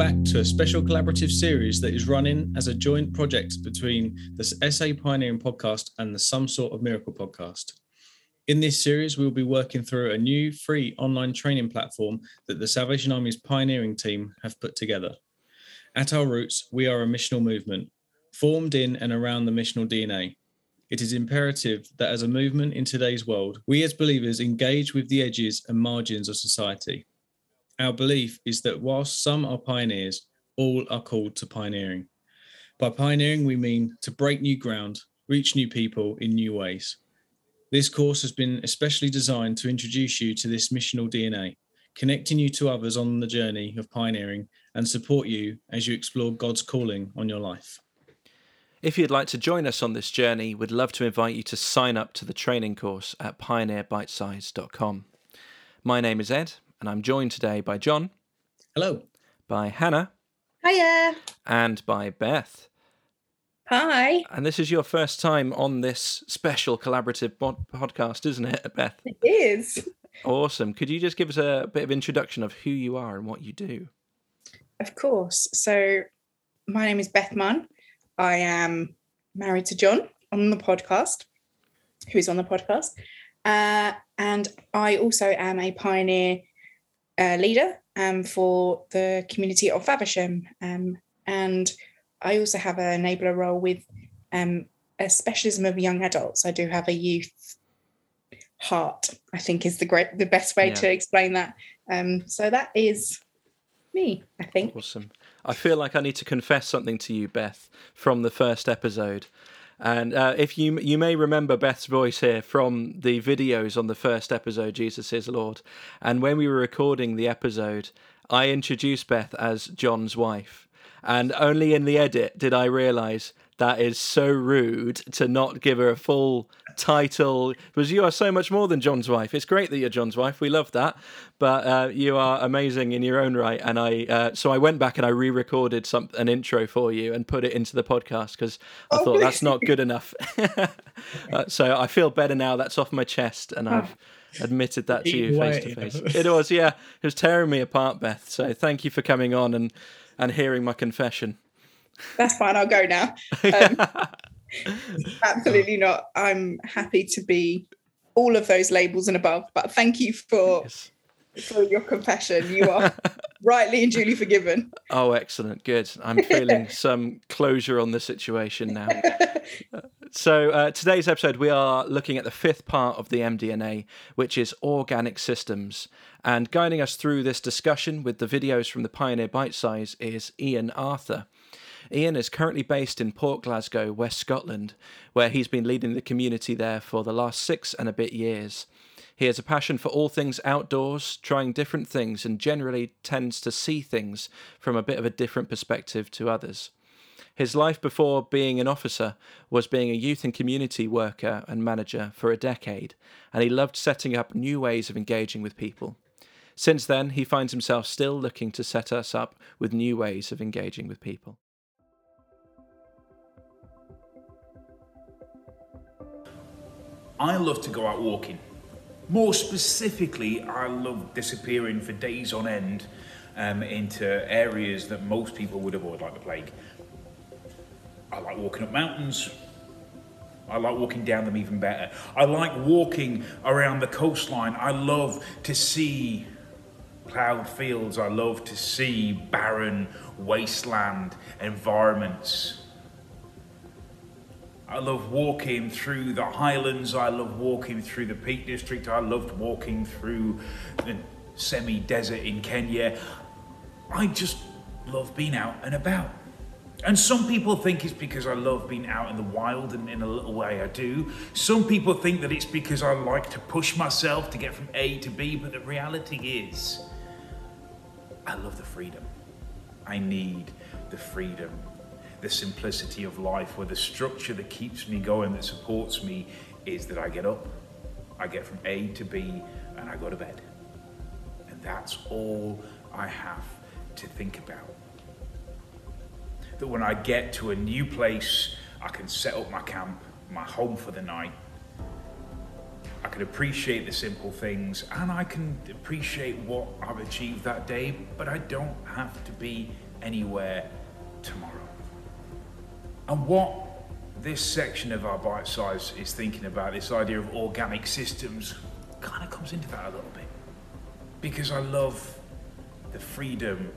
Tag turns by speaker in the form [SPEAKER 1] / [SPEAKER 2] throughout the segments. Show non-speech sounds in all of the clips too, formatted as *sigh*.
[SPEAKER 1] back to a special collaborative series that is running as a joint project between the SA Pioneering podcast and the Some Sort of Miracle podcast. In this series, we'll be working through a new free online training platform that the Salvation Army's pioneering team have put together. At our roots, we are a missional movement, formed in and around the missional DNA. It is imperative that as a movement in today's world, we as believers engage with the edges and margins of society. Our belief is that whilst some are pioneers, all are called to pioneering. By pioneering, we mean to break new ground, reach new people in new ways. This course has been especially designed to introduce you to this missional DNA, connecting you to others on the journey of pioneering and support you as you explore God's calling on your life.
[SPEAKER 2] If you'd like to join us on this journey, we'd love to invite you to sign up to the training course at pioneerbitesize.com. My name is Ed, and I'm joined today by John.
[SPEAKER 1] Hello.
[SPEAKER 2] By Hannah.
[SPEAKER 3] Hiya.
[SPEAKER 2] And by Beth.
[SPEAKER 3] Hi.
[SPEAKER 2] And this is your first time on this special collaborative bod- podcast, isn't it, Beth?
[SPEAKER 3] It is.
[SPEAKER 2] Awesome. Could you just give us a bit of introduction of who you are and what you do?
[SPEAKER 3] Of course. So, my name is Beth Munn. I am married to John on the podcast, who is on the podcast. Uh, and I also am a pioneer uh, leader um, for the community of Faversham. Um, and I also have an enabler role with um, a specialism of young adults. I do have a youth heart. I think is the great, the best way yeah. to explain that. Um, so that is me. I think.
[SPEAKER 2] Awesome. I feel like I need to confess something to you, Beth, from the first episode. And uh, if you you may remember Beth's voice here from the videos on the first episode, Jesus is Lord. And when we were recording the episode, I introduced Beth as John's wife. And only in the edit did I realize that is so rude to not give her a full title because you are so much more than John's wife. It's great that you're John's wife. We love that, but uh, you are amazing in your own right. And I, uh, so I went back and I re-recorded some an intro for you and put it into the podcast because I oh, thought that's not good enough. *laughs* uh, so I feel better now. That's off my chest, and I've admitted that to you face to face. It was, yeah, it was tearing me apart, Beth. So thank you for coming on and and hearing my confession.
[SPEAKER 3] That's fine. I'll go now. Um, *laughs* absolutely not. I'm happy to be all of those labels and above. But thank you for yes. for your confession. You are *laughs* rightly and duly forgiven.
[SPEAKER 2] Oh, excellent. Good. I'm feeling *laughs* some closure on the situation now. so, uh, today's episode, we are looking at the fifth part of the MDNA, which is organic systems. And guiding us through this discussion with the videos from the Pioneer Bite Size is Ian Arthur. Ian is currently based in Port Glasgow, West Scotland, where he's been leading the community there for the last six and a bit years. He has a passion for all things outdoors, trying different things, and generally tends to see things from a bit of a different perspective to others. His life before being an officer was being a youth and community worker and manager for a decade, and he loved setting up new ways of engaging with people. Since then, he finds himself still looking to set us up with new ways of engaging with people.
[SPEAKER 4] I love to go out walking. More specifically, I love disappearing for days on end um, into areas that most people would avoid, like the plague. I like walking up mountains. I like walking down them even better. I like walking around the coastline. I love to see ploughed fields. I love to see barren wasteland environments. I love walking through the highlands. I love walking through the Peak District. I loved walking through the semi desert in Kenya. I just love being out and about. And some people think it's because I love being out in the wild, and in a little way I do. Some people think that it's because I like to push myself to get from A to B, but the reality is, I love the freedom. I need the freedom, the simplicity of life, where the structure that keeps me going, that supports me, is that I get up, I get from A to B, and I go to bed. And that's all I have to think about. That when I get to a new place, I can set up my camp, my home for the night, I can appreciate the simple things and I can appreciate what I've achieved that day, but I don't have to be anywhere tomorrow. And what this section of our bite size is thinking about, this idea of organic systems, kind of comes into that a little bit. Because I love the freedom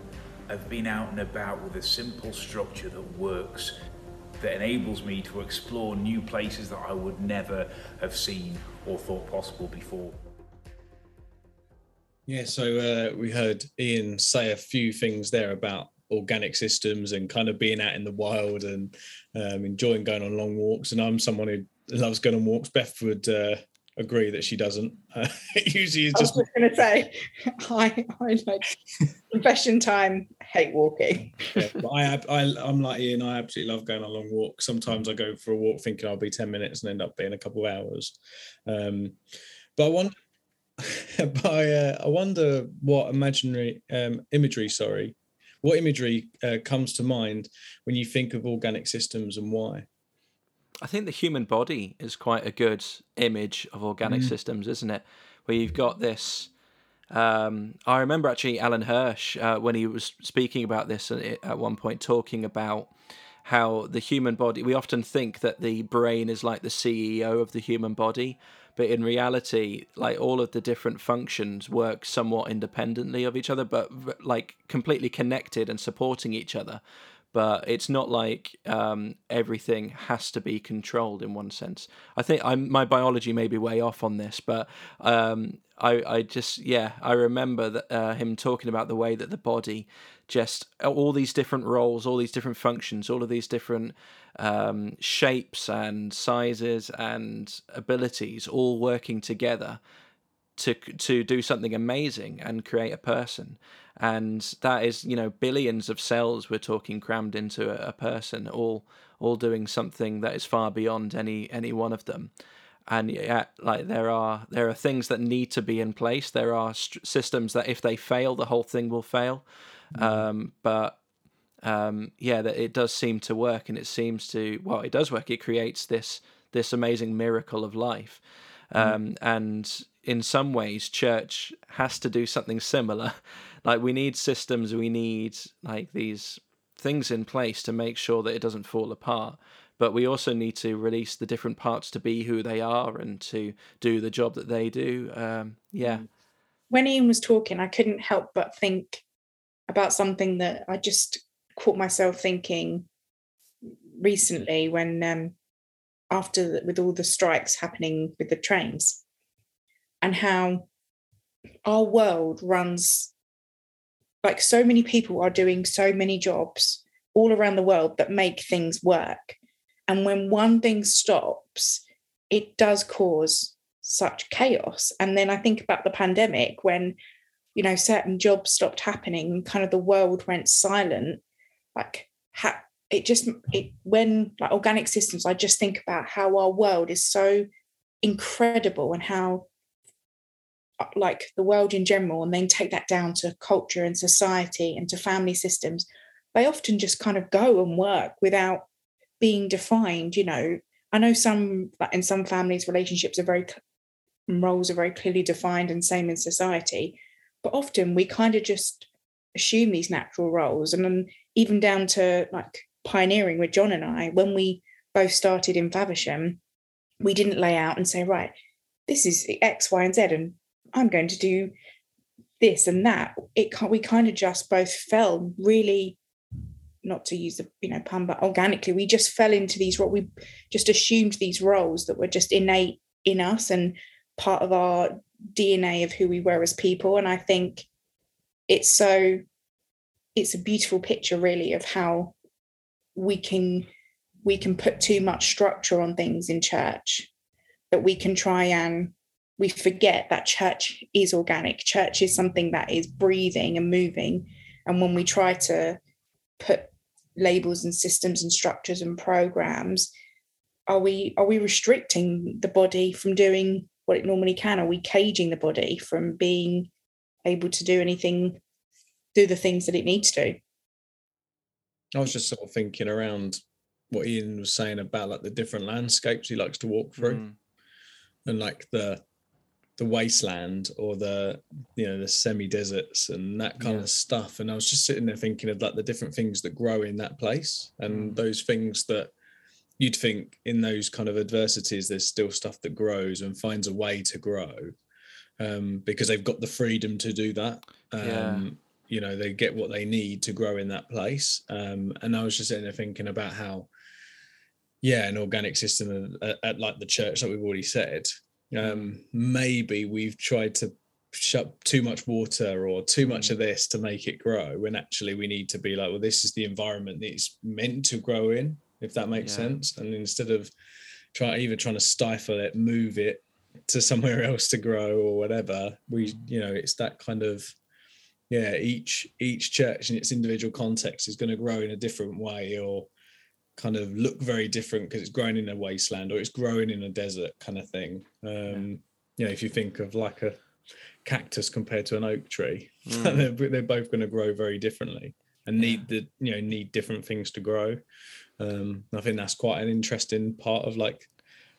[SPEAKER 4] of being out and about with a simple structure that works, that enables me to explore new places that I would never have seen or thought possible before.
[SPEAKER 1] Yeah, so uh, we heard Ian say a few things there about organic systems and kind of being out in the wild and um, enjoying going on long walks. And I'm someone who loves going on walks. Beth would uh, agree that she doesn't. Uh, *laughs* usually, it's just.
[SPEAKER 3] I was going to say, *laughs* I, I like confession time. Hate walking.
[SPEAKER 1] yeah, I, I, I'm like Ian. I absolutely love going on long walks. Sometimes I go for a walk thinking I'll be ten minutes and end up being a couple of hours. Um, but I wonder. *laughs* but I, uh, I wonder what imaginary um, imagery, sorry, what imagery uh, comes to mind when you think of organic systems and why?
[SPEAKER 2] I think the human body is quite a good image of organic mm. systems, isn't it? Where you've got this. Um, I remember actually Alan Hirsch uh, when he was speaking about this at one point, talking about how the human body. We often think that the brain is like the CEO of the human body, but in reality like all of the different functions work somewhat independently of each other but like completely connected and supporting each other but it's not like um, everything has to be controlled in one sense. I think I'm, my biology may be way off on this, but um, I, I just yeah I remember that uh, him talking about the way that the body just all these different roles, all these different functions, all of these different um, shapes and sizes and abilities all working together to to do something amazing and create a person and that is you know billions of cells we're talking crammed into a, a person all all doing something that is far beyond any any one of them and yeah like there are there are things that need to be in place there are st- systems that if they fail the whole thing will fail mm-hmm. um, but um, yeah, that it does seem to work, and it seems to well, it does work. It creates this this amazing miracle of life, mm. um, mm. and in some ways, church has to do something similar. *laughs* like we need systems, we need like these things in place to make sure that it doesn't fall apart. But we also need to release the different parts to be who they are and to do the job that they do. Um, yeah. Mm.
[SPEAKER 3] When Ian was talking, I couldn't help but think about something that I just caught myself thinking recently when um, after with all the strikes happening with the trains and how our world runs like so many people are doing so many jobs all around the world that make things work. And when one thing stops it does cause such chaos. And then i think about the pandemic when you know certain jobs stopped happening kind of the world went silent. Like how it just it when like organic systems i just think about how our world is so incredible and how like the world in general and then take that down to culture and society and to family systems they often just kind of go and work without being defined you know. I know some in some families relationships are very roles are very clearly defined and same in society but often we kind of just assume these natural roles and then even down to like pioneering with John and I, when we both started in Faversham, we didn't lay out and say, right, this is X, Y, and Z, and I'm going to do this and that. It can, we kind of just both fell really, not to use the you know pun, but organically, we just fell into these what we just assumed these roles that were just innate in us and part of our DNA of who we were as people. And I think it's so it's a beautiful picture really of how we can we can put too much structure on things in church that we can try and we forget that church is organic church is something that is breathing and moving and when we try to put labels and systems and structures and programs are we are we restricting the body from doing what it normally can are we caging the body from being able to do anything do the things that it needs to.
[SPEAKER 1] I was just sort of thinking around what Ian was saying about like the different landscapes he likes to walk through, mm. and like the the wasteland or the you know the semi deserts and that kind
[SPEAKER 2] Yeah.
[SPEAKER 1] of stuff and i was just sitting there thinking of like the different things that grow in that place and
[SPEAKER 2] Mm.
[SPEAKER 1] those things that you'd think in those kind of adversities there's still stuff that grows and finds a way to grow um, because they've got the freedom to do that um,
[SPEAKER 2] Yeah.
[SPEAKER 1] you know they get what they need to grow in that place um, and i was just sitting there thinking about how yeah an organic system at, at like the church that we've already said um, maybe we've tried to shut too much water or too much of this to make it grow when actually we need to be like well this is the environment that it's meant to grow in if that makes
[SPEAKER 2] Yeah.
[SPEAKER 1] sense. And instead of try either trying to stifle it move it to somewhere *laughs* else to grow or whatever we you know it's that kind of yeah each each church in its individual context is going to grow in a different way or kind of look very different because it's growing in a wasteland or it's growing in a desert kind of thing um you know if you think of like a cactus compared to an oak tree *laughs*
[SPEAKER 2] Mm.
[SPEAKER 1] they're, they're both going to grow very differently and need the you know need different things to grow. Um i think that's quite an interesting part of like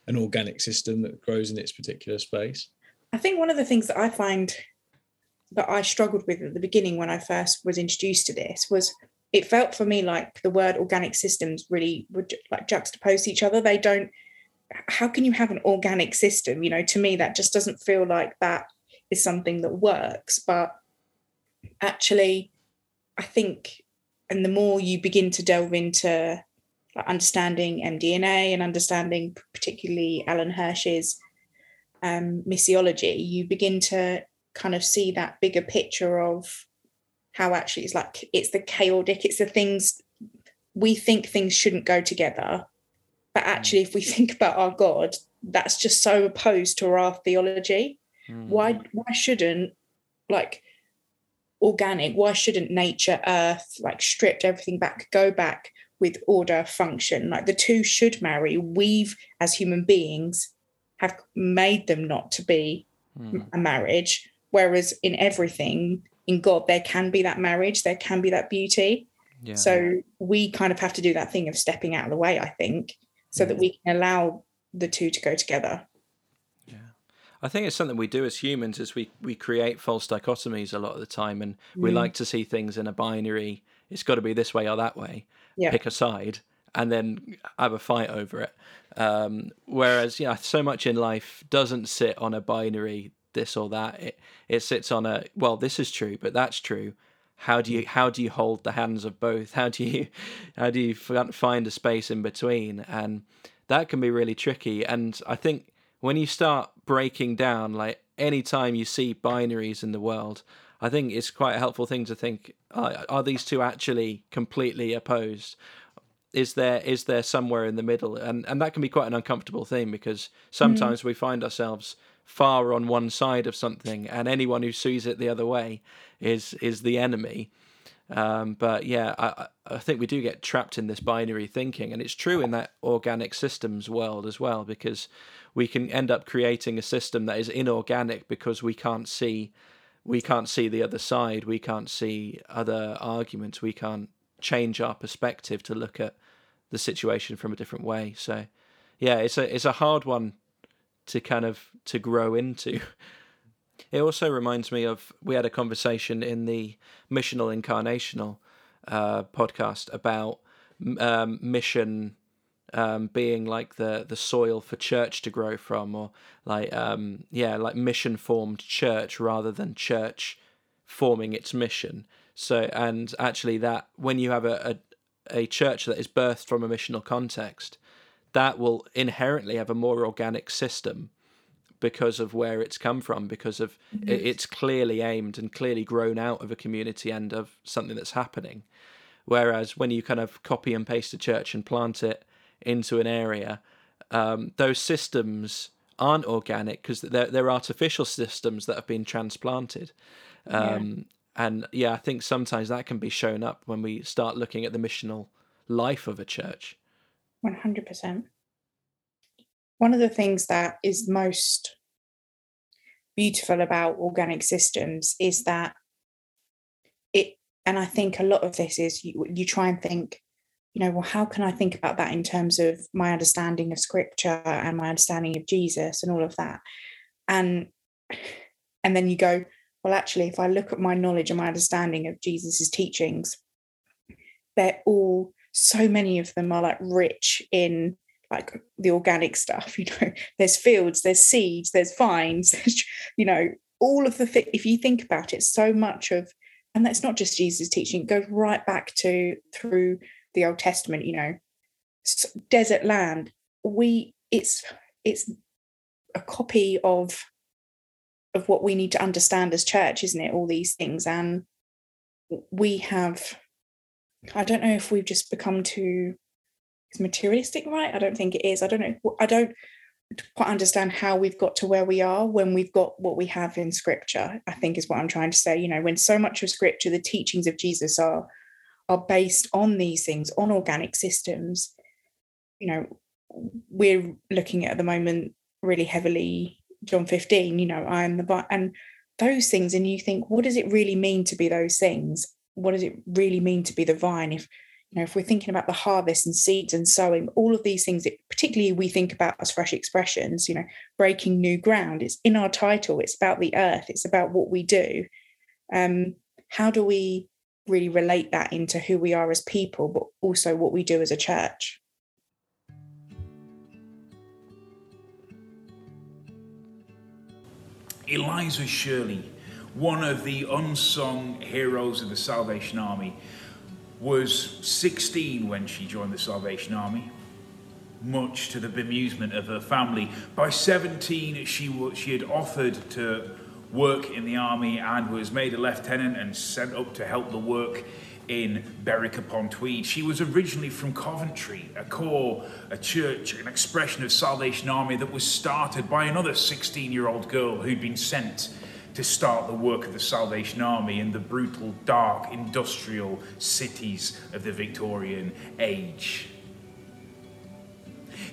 [SPEAKER 1] an organic system that grows in its particular space.
[SPEAKER 3] I think one of the things that I find that I struggled with at the beginning when I first was introduced to this was it felt for me like the word organic systems really would like juxtapose each other. They don't. How can you have an organic system? You know, to me that just doesn't feel like that is something that works. But actually, I think, and the more you begin to delve into like understanding MDNA and understanding particularly Alan Hirsch's um, missiology, you begin to kind of see that bigger picture of how actually it's like it's the chaotic, it's the things we think things shouldn't go together. But actually, if we *laughs* think about our God, that's just so opposed to our theology.
[SPEAKER 2] Mm.
[SPEAKER 3] Why why shouldn't like organic, why shouldn't nature, earth, like stripped everything back, go back with order, function? Like the two should marry. We've as human beings have made them not to be
[SPEAKER 2] Mm.
[SPEAKER 3] a marriage whereas in everything in god there can be that marriage there can be that beauty
[SPEAKER 2] Yeah.
[SPEAKER 3] so we kind of have to do that thing of stepping out of the way i think so that
[SPEAKER 2] Mm.
[SPEAKER 3] we can allow the two to go together
[SPEAKER 2] Yeah. I think it's something we do as humans is we, we create false dichotomies a lot of the time and we
[SPEAKER 3] Mm.
[SPEAKER 2] like to see things in a binary. It's got to be this way or that way.
[SPEAKER 3] Yeah.
[SPEAKER 2] Pick a side and then have a fight over it. Um, whereas, yeah, so much in life doesn't sit on a binary, this or that. It it sits on a well, this is true, but that's true. How do you how do you hold the hands of both? How do you how do you find a space in between? And that can be really tricky. And I think when you start breaking down, like anytime you see binaries in the world, I think it's quite a helpful thing to think: uh, are these two actually completely opposed? Is there is there somewhere in the middle? And and that can be quite an uncomfortable thing because sometimes we find ourselves far on one side of something, and anyone who sees it the other way is is the enemy. Um, but yeah, I, I- think we do get trapped in this binary thinking, and it's true in that organic systems world as well, because we can end up creating a system that is inorganic because we can't see we can't see the other side, we can't see other arguments, we can't change our perspective to look at the situation from a different way. So yeah, it's a it's a hard one to kind of to grow into. *laughs* It also reminds me of we had a conversation in the missional incarnational uh, podcast about um, mission um, being like the the soil for church to grow from, or like um, yeah, like mission formed church rather than church forming its mission. So and actually that when you have a, a a church that is birthed from a missional context, that will inherently have a more organic system because of where it's come from, because of it, it's clearly aimed and clearly grown out of a community and of something that's happening. Whereas when you kind of copy and paste a church and plant it into an area, um, those systems aren't organic because they're, they're artificial systems that have been transplanted. Um, And yeah, I think sometimes that can be shown up when we start looking at the missional life of a church.
[SPEAKER 3] 100%. One of the things that is most beautiful about organic systems is that it, and I think a lot of this is you, you try and think, you know, well, how can I think about that in terms of my understanding of scripture and my understanding of Jesus and all of that? And and then you go, well, actually, if I look at my knowledge and my understanding of Jesus's teachings, they're all so many of them are like rich in like the organic stuff *laughs* you know? There's fields there's seeds there's vines *laughs* there's, you know all of the if you think about it so much of and that's not just jesus teaching it goes right back to through the old testament you know? Desert land we it's it's a copy of of what we need to understand as church isn't it all these things? And we have I don't know if we've just become too materialistic, right? I don't think it is. I don't know. I don't quite understand how we've got to where we are when we've got what we have in scripture i think is what i'm trying to say you know when so much of scripture the teachings of jesus are are based on these things on organic systems you know we're looking at, at the moment really heavily john 15 you know i am the and those things and you think what does it really mean to be those things what does it really mean to be the vine? If you know if we're thinking about the harvest and seeds and sowing all of these things that particularly we think about as fresh expressions you know breaking new ground it's in our title it's about the earth it's about what we do. Um how do we really relate that into who we are as people but also what we do as a church?
[SPEAKER 4] Eliza Shirley one of the unsung heroes of the Salvation Army, was 16 when she joined the Salvation Army, much to the bemusement of her family. By 17, she, she had offered to work in the army and was made a lieutenant and sent up to help the work in Berwick upon Tweed. She was originally from Coventry, a corps, a church, an expression of Salvation Army that was started by another 16 year old girl who'd been sent to start the work of the Salvation Army in the brutal, dark, industrial cities of the Victorian age.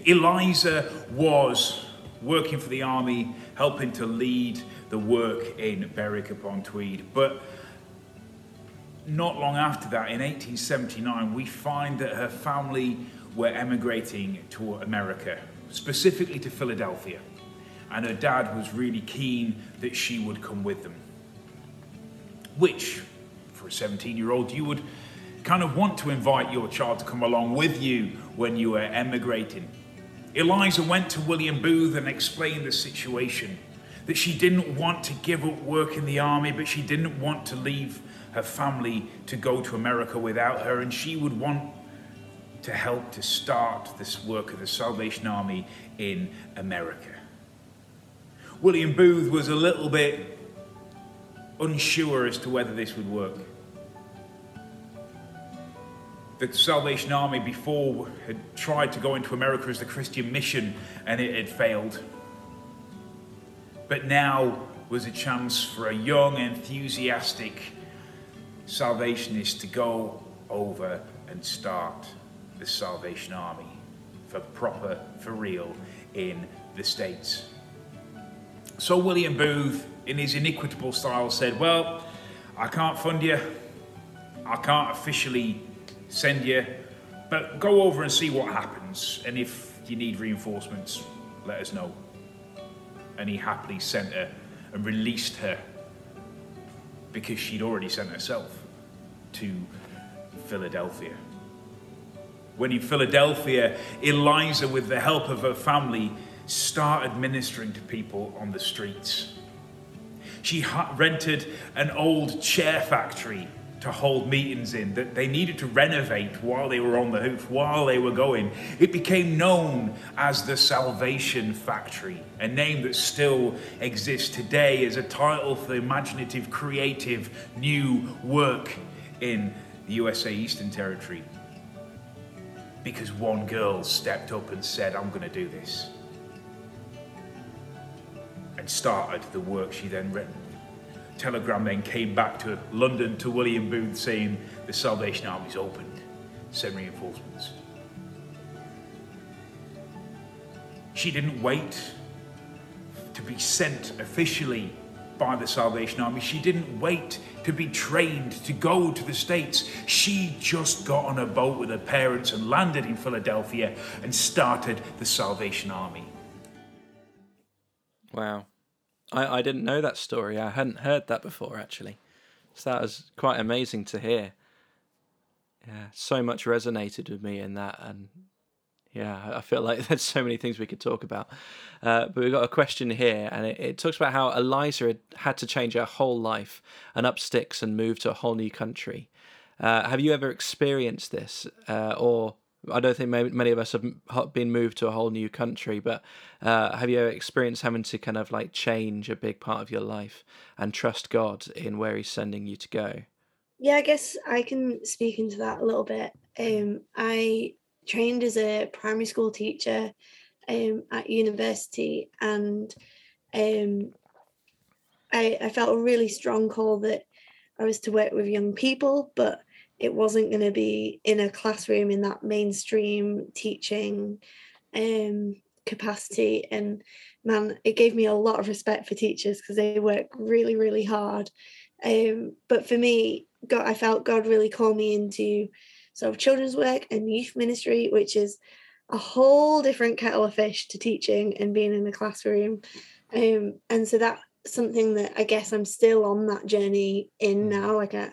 [SPEAKER 4] Eliza was working for the army, helping to lead the work in Berwick upon Tweed. But not long after that, in 1879, we find that her family were emigrating to America, specifically to Philadelphia and her dad was really keen that she would come with them. Which, for a 17 year old, you would kind of want to invite your child to come along with you when you were emigrating. Eliza went to William Booth and explained the situation that she didn't want to give up work in the army, but she didn't want to leave her family to go to America without her, and she would want to help to start this work of the Salvation Army in America. William Booth was a little bit unsure as to whether this would work. The Salvation Army before had tried to go into America as the Christian mission and it had failed. But now was a chance for a young, enthusiastic Salvationist to go over and start the Salvation Army for proper, for real, in the States. So William Booth, in his iniquitable style, said, Well, I can't fund you, I can't officially send you, but go over and see what happens. And if you need reinforcements, let us know. And he happily sent her and released her because she'd already sent herself to Philadelphia. When in Philadelphia, Eliza, with the help of her family, started ministering to people on the streets. She rented an old chair factory to hold meetings in that they needed to renovate while they were on the hoof, while they were going. It became known as the Salvation Factory, a name that still exists today as a title for imaginative, creative, new work in the USA Eastern Territory. Because one girl stepped up and said, I'm going to do this and started the work she then written. Telegram then came back to London to William Booth saying the Salvation Army's opened, send reinforcements. She didn't wait to be sent officially by the Salvation Army. She didn't wait to be trained to go to the States. She just got on a boat with her parents and landed in Philadelphia and started the Salvation Army.
[SPEAKER 2] Wow. I, I didn't know that story. I hadn't heard that before actually. So that was quite amazing to hear. Yeah, so much resonated with me in that, and yeah, I feel *laughs* like there's so many things we could talk about. Uh, but we've got a question here, and it, it, talks about how Eliza had had to change her whole life and up sticks and move to a whole new country. Uh, have you ever experienced this, uh, or I don't think many of us have been moved to a whole new country, but uh, have you ever experienced having to kind of like change a big part of your life and trust God in where He's sending you to go?
[SPEAKER 5] Yeah, I guess I can speak into that a little bit. Um, I trained as a primary school teacher um, at university, and um, I, I felt a really strong call that I was to work with young people, but it wasn't going to be in a classroom in that mainstream teaching um, capacity. And man, it gave me a lot of respect for teachers because they work really, really hard. Um, but for me, God, I felt God really called me into sort of children's work and youth ministry, which is a whole different kettle of fish to teaching and being in the classroom. Um, and so that's something that I guess I'm still on that journey in mm. now. Like I,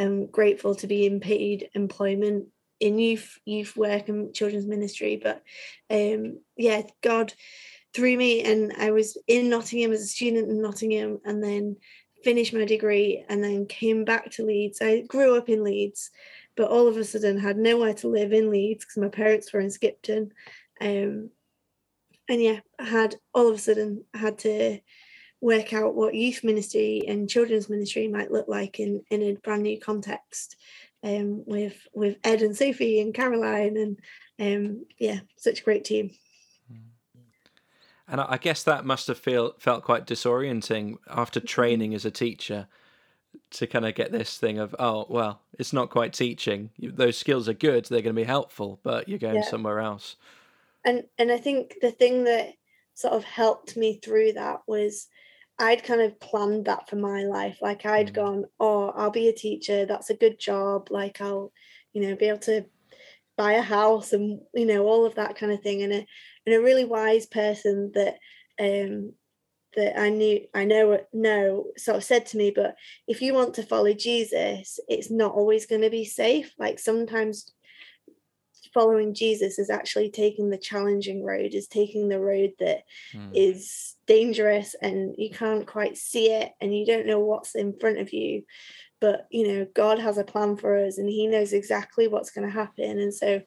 [SPEAKER 5] I'm grateful to be in paid employment in youth youth work and children's ministry. But um, yeah, God through me, and I was in Nottingham as a student in Nottingham, and then finished my degree, and then came back to Leeds. I grew up in Leeds, but all of a sudden had nowhere to live in Leeds because my parents were in Skipton. Um, and yeah, I had all of a sudden had to work out what youth ministry and children's ministry might look like in in a brand new context um, with with Ed and Sophie and Caroline and um, yeah, such a great team.
[SPEAKER 2] And I guess that must have feel felt quite disorienting after mm-hmm. training as a teacher to kind of get this thing of oh well it's not quite teaching those skills are good they're going to be helpful but you're going yeah. somewhere else
[SPEAKER 5] and and i think the thing that sort of helped me through that was I'd kind of planned that for my life. Like I'd mm. gone, oh, I'll be a teacher. That's a good job. Like I'll, you know, be able to buy a house and you know all of that kind of thing. And a and a really wise person that um that I knew I know know sort of said to me, but if you want to follow Jesus, it's not always going to be safe. Like sometimes following Jesus is actually taking the challenging road, is taking the road that mm. is dangerous and you can't quite see it and you don't know what's in front of you. But you know, God has a plan for us and He knows exactly what's going to happen. And so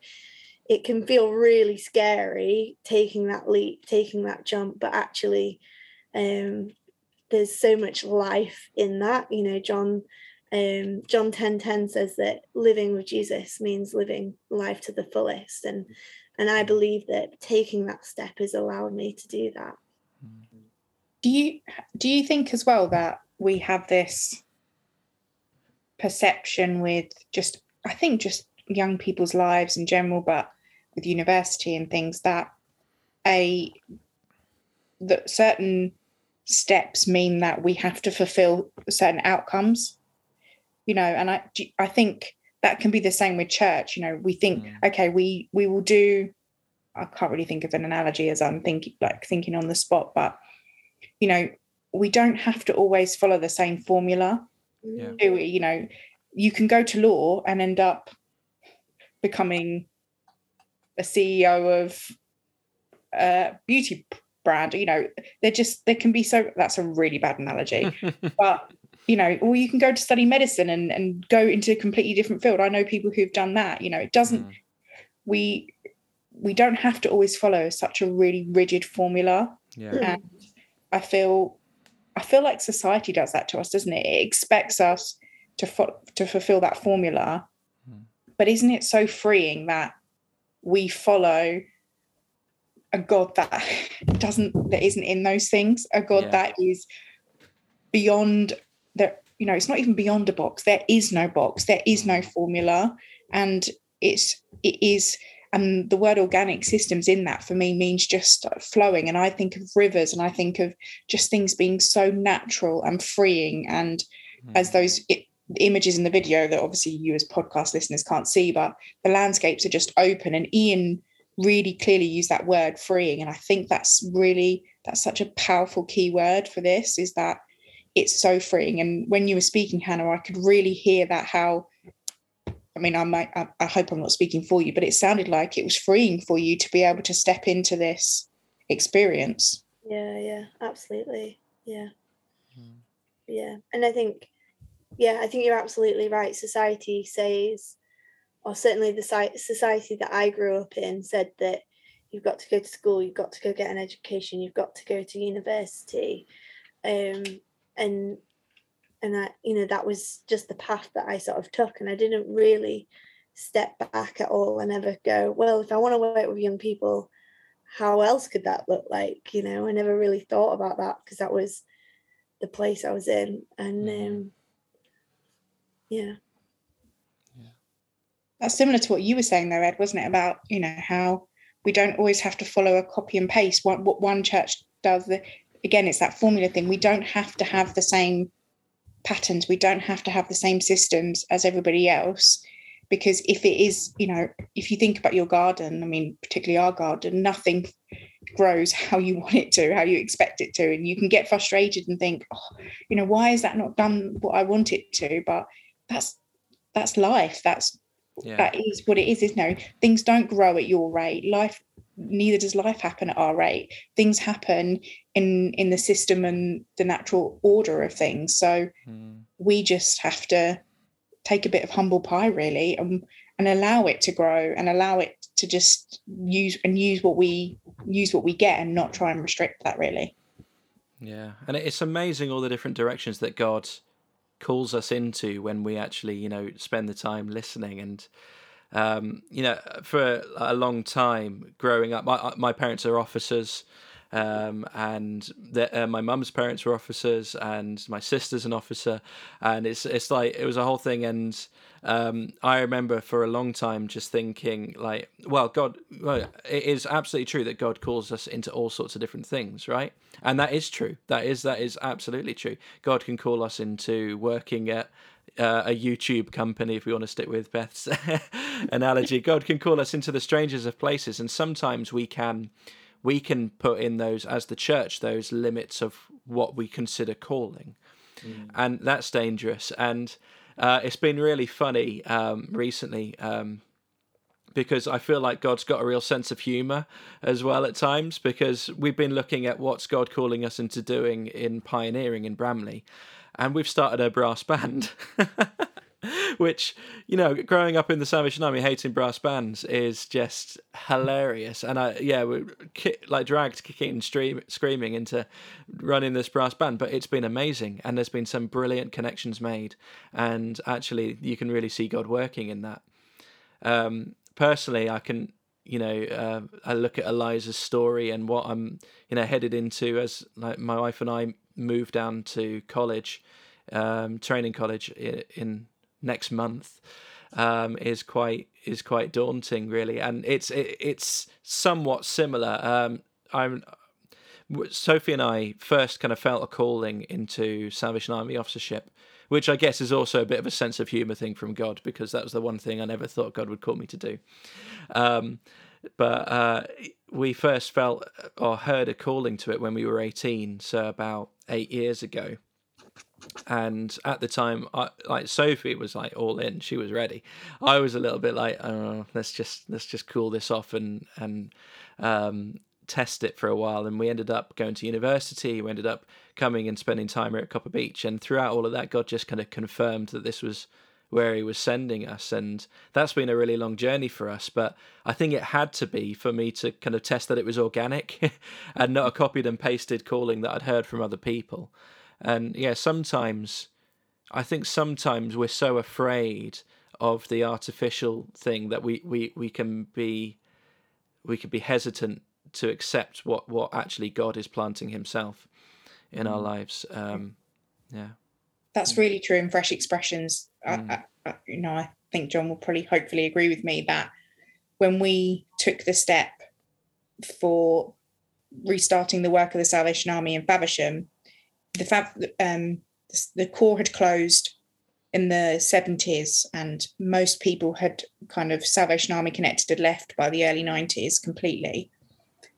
[SPEAKER 5] it can feel really scary taking that leap, taking that jump, but actually um there's so much life in that. You know, John um, John 10 10 says that living with Jesus means living life to the fullest. And and I believe that taking that step has allowed me to do that.
[SPEAKER 3] Do you do you think as well that we have this perception with just I think just young people's lives in general, but with university and things that a that certain steps mean that we have to fulfill certain outcomes you know and i i think that can be the same with church you know we think mm. okay we we will do i can't really think of an analogy as i'm thinking like thinking on the spot but you know we don't have to always follow the same formula yeah. do we you know you can go to law and end up becoming a ceo of a beauty brand you know they're just they can be so that's a really bad analogy *laughs* but you know, or you can go to study medicine and, and go into a completely different field. I know people who've done that. You know, it doesn't mm. we we don't have to always follow such a really rigid formula. Yeah. And I feel I feel like society does that to us, doesn't it? It expects us to fo- to fulfill that formula. Mm. But isn't it so freeing that we follow a God that *laughs* doesn't that isn't in those things, a God yeah. that is beyond there you know it's not even beyond a box. There is no box. There is no formula. And it's it is and the word organic systems in that for me means just flowing. And i think of rivers and i think of just things being so natural and freeing and mm. as those it, images in the video that obviously you as podcast listeners can't see but the landscapes are just open. And ian really clearly use that word freeing. And i think that's really that's such a powerful key word for this is that it's so freeing. And when you were speaking hannah i could really hear that how i mean i might I, I hope i'm not speaking for you but it sounded like it was freeing for you to be able to step into this experience.
[SPEAKER 5] Yeah yeah absolutely. Yeah. Mm. yeah. And i think yeah i think you're absolutely right. Society says or certainly the society that I grew up in said that you've got to go to school, you've got to go get an education, you've got to go to university, um, and and I, you know, that was just the path that I sort of took, and I didn't really step back at all and ever go, well, if I want to work with young people, how else could that look like? You know, I never really thought about that because that was the place I was in, and mm-hmm. um, yeah
[SPEAKER 3] that's similar to what you were saying there ed wasn't it about you know how we don't always have to follow a copy and paste what, what one church does the, again it's that formula thing. We don't have to have the same patterns. We don't have to have the same systems as everybody else. Because if it is you know if you think about your garden i mean particularly our garden nothing grows *laughs* how you want it to how you expect it to. And you can get frustrated and think oh you know why is that not done what i want it to? But that's that's life. That's yeah. that is what it is is no things don't grow at your rate. Life neither does life happen at our rate things happen in in the system and the natural order of things so mm. we just have to take a bit of humble pie really and and allow it to grow and allow it to just use and use what we use what we get and not try and restrict that really
[SPEAKER 2] yeah and it's amazing all the different directions that god calls us into when we actually, you know, spend the time listening. And, um, you know, for a long time growing up, my, my parents are officers. Um, and the, uh, my mum's parents were officers, and my sister's an officer, and it's it's like it was a whole thing. And um, I remember for a long time just thinking like, well, God, well, it is absolutely true that God calls us into all sorts of different things, right? And that is true. That is that is absolutely true. God can call us into working at uh, a YouTube company, if we want to stick with Beth's *laughs* analogy. God can call us into the strangers of places, and sometimes we can we can put in those as the church those limits of what we consider calling, mm. and that's dangerous. And uh, it's been really funny um, recently. Um, because I feel like God's got a real sense of humor as well at times because we've been looking at what's God calling us into doing in pioneering in Bramley and we've started a brass band *laughs* which you know growing up in the Salvation Army hating brass bands is just hilarious. And I yeah we're like dragged kicking and stream, screaming into running this brass band but it's been amazing and there's been some brilliant connections made and actually you can really see God working in that. Um, personally I can you know uh, I look at Eliza's story and what I'm you know headed into as like my wife and I move down to college um, training college in, in next month um, is quite is quite daunting, really, and it's it, it's somewhat similar. Um, I'm Sophie and I first kind of felt a calling into Salvation Army officership, which I guess is also a bit of a sense of humor thing from God because that was the one thing I never thought God would call me to do. Um, but uh, we first felt or heard a calling to it when we were 18, so about eight years ago. And at the time I, like sophie was like all in. She was ready. I was a little bit like oh let's just let's just cool this off and and um, test it for a while. And we ended up going to university. We ended up coming and spending time here at copper Beach. and throughout all of that god just kind of confirmed that this was where he was sending us and that's been a really long journey for us but i think it had to be for me to kind of test that it was organic *laughs* and not a copied and pasted calling that i'd heard from other people and yeah, sometimes I think sometimes we're so afraid of the artificial thing that we, we, we can be we can be hesitant to accept what, what actually God is planting Himself in our mm. lives. Um, yeah,
[SPEAKER 3] that's really true in fresh expressions. Mm. I, I, you know, I think John will probably hopefully agree with me that when we took the step for restarting the work of the Salvation Army in Faversham, the fab um, the corps had closed in the 70s, and most people had kind of Salvation Army Connected had left by the early 90s completely.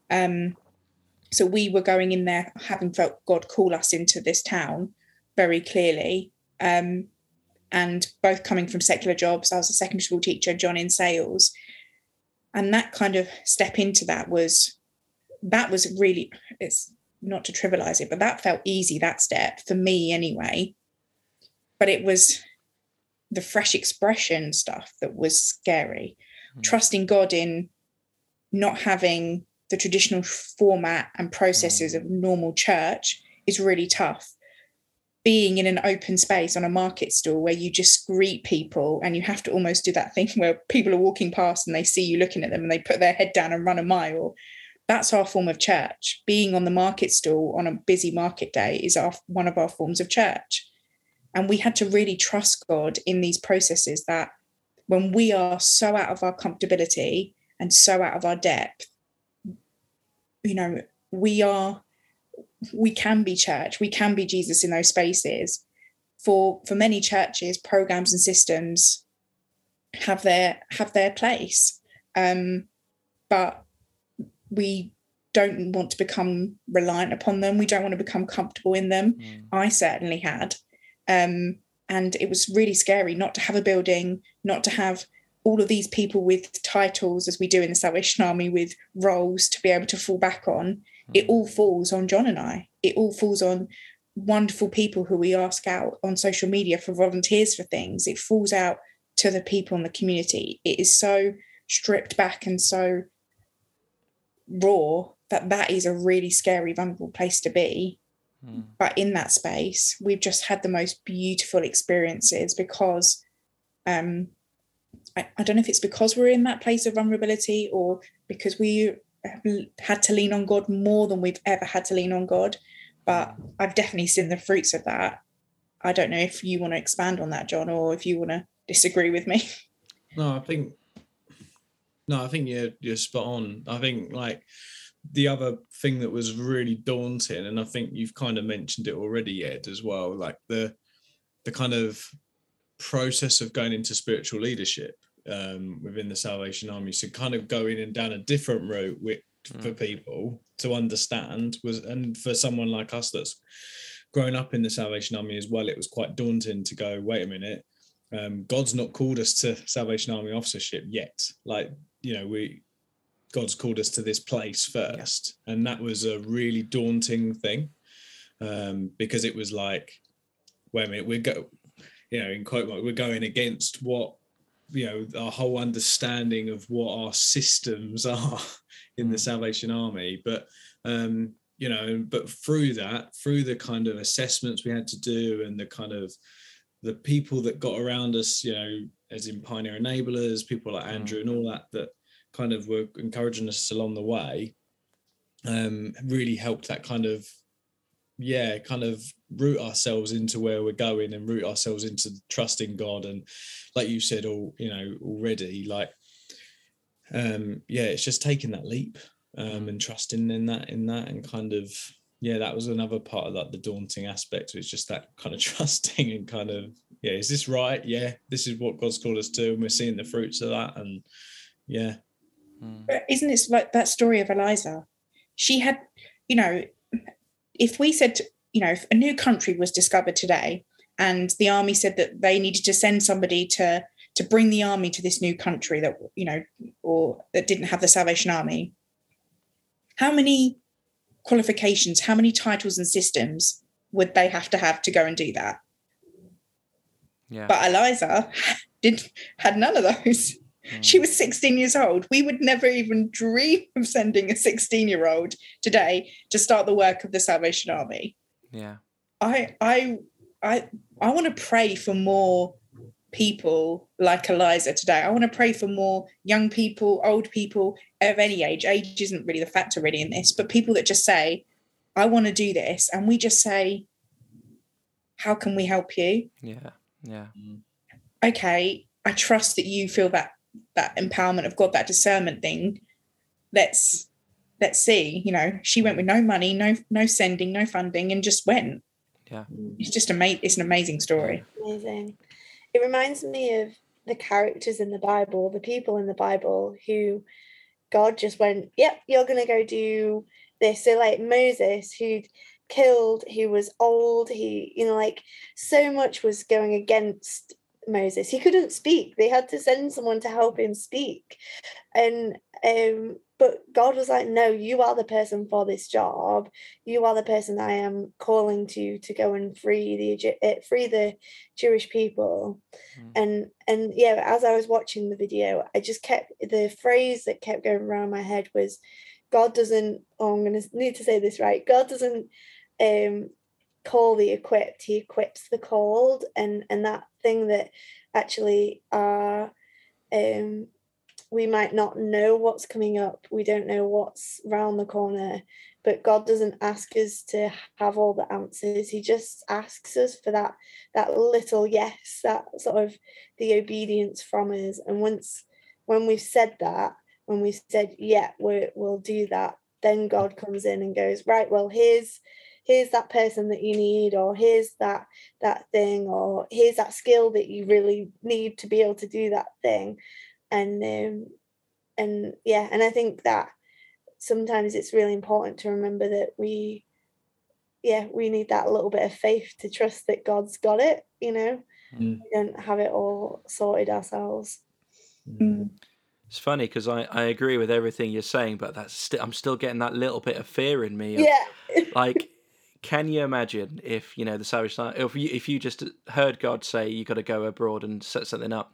[SPEAKER 3] Um, so we were going in there having felt God call us into this town very clearly. Um, and both coming from secular jobs. I was a secondary school teacher, John in sales. And that kind of step into that was that was really it's not to trivialize it, but that felt easy, that step for me anyway. But it was the fresh expression stuff that was scary. Mm. Trusting God in not having the traditional format and processes mm. of normal church is really tough being in an open space on a market stall where you just greet people and you have to almost do that thing *laughs* where people are walking past and they see you looking at them and they put their head down and run a mile. That's our form of church. Being on the market stall on a busy market day is our one of our forms of church. And we had to really trust god in these processes that when we are so out of our comfortability and so out of our depth you know we are we can be church we can be jesus in those spaces. For for many churches programs and systems have their have their place. Um but we don't want to become reliant upon them. We don't want to become comfortable in them. Mm. i certainly had. Um and it was really scary not to have a building not to have all of these people with titles as we do in the salvation army with roles to be able to fall back on it all falls on John and I. It all falls on wonderful people who we ask out on social media for volunteers for things. It falls out to the people in the community. It is so stripped back and so raw that that is a really scary, vulnerable place to be. Mm. But in that space, we've just had the most beautiful experiences because um, I, I don't know if it's because we're in that place of vulnerability or because we had to lean on God more than we've ever had to lean on God. But I've definitely seen the fruits of that. I don't know if you want to expand on that, John, or if you want to disagree with me. *laughs*
[SPEAKER 1] No, I think no, I think you're you're spot on. I think like the other thing that was really daunting, and I think you've kind of mentioned it already, Ed, as well, like the the kind of process of going into spiritual leadership um, within the Salvation Army. So kind of going and down a different route with, mm. for people to understand was, and for someone like us that's grown up in the Salvation Army as well, it was quite daunting to go. Wait a minute, um, God's not called us to Salvation Army officership yet. Like you know, we God's called us to this place first, yeah. and that was a really daunting thing um, because it was like, wait a minute, we're go, you know, in quote, we're going against what you know our whole understanding of what our systems *laughs* are in the mm. Salvation Army. But um, you know, but through that, through the kind of assessments we had to do and the kind of the people that got around us, you know, as in pioneer enablers, people like Andrew and all that that kind of were encouraging us along the way, um, really helped that kind of yeah, kind of root ourselves into where we're going and root ourselves into trusting God. And like you said, all you know already, like um, yeah, it's just taking that leap um, and trusting in that, in that, and kind of yeah, that was another part of like the daunting aspect. It's just that kind of *laughs* trusting and kind of yeah, is this right? Yeah, this is what God's called us to, and we're seeing the fruits of that. And yeah,
[SPEAKER 3] but isn't it like that story of Eliza? She had, you know, if we said, you know, if a new country was discovered today and the army said that they needed to send somebody to to bring the army to this new country that you know or that didn't have the salvation army how many qualifications how many titles and systems would they have to have to go and do that yeah. but eliza *laughs* did had none of those mm. she was 16 years old. We would never even dream of sending a 16 year old today to start the work of the Salvation Army.
[SPEAKER 2] Yeah.
[SPEAKER 3] I I I I want to pray for more people like Eliza today. I want to pray for more young people, old people of any age. Age isn't really the factor really in this, but people that just say, I want to do this. And we just say, How can we help you?
[SPEAKER 2] Yeah. Yeah.
[SPEAKER 3] Okay. I trust that you feel that that empowerment of God, that discernment thing. Let's let's see. You know, she went with no money, no no sending, no funding, and just went.
[SPEAKER 2] Yeah,
[SPEAKER 3] it's just a amazing. It's an amazing story.
[SPEAKER 5] Amazing. it reminds me of the characters in the Bible, the people in the Bible who God just went, Yep, you're gonna go do this. So like Moses, who'd killed, who was old, he, you know, like so much was going against Moses. He couldn't speak. They had to send someone to help him speak. And um but God was like, no, you are the person for this job. You are the person I am calling to to go and free the eh, free the Jewish people. Mm. And and yeah, as I was watching the video, I just kept the phrase that kept going around my head was, God doesn't. Oh, I'm gonna need to say this right. God doesn't um call the equipped. He equips the called, and and that thing that actually are um we might not know what's coming up we don't know what's round the corner but god doesn't ask us to have all the answers. He just asks us for that that little yes that sort of the obedience from us. And once when we've said that when we've said yeah we we'll do that then god comes in and goes right well here's here's that person that you need or here's that that thing or here's that skill that you really need to be able to do that thing and um, and yeah and i think that sometimes it's really important to remember that we yeah we need that little bit of faith to trust that god's got it you know mm. we don't have it all sorted ourselves
[SPEAKER 2] mm. It's funny because I, I agree with everything you're saying, but that's st- I'm still getting that little bit of fear in me. Of,
[SPEAKER 5] yeah.
[SPEAKER 2] like, *laughs* can you imagine if you know the Savage if you if you just heard God say you got to go abroad and set something up,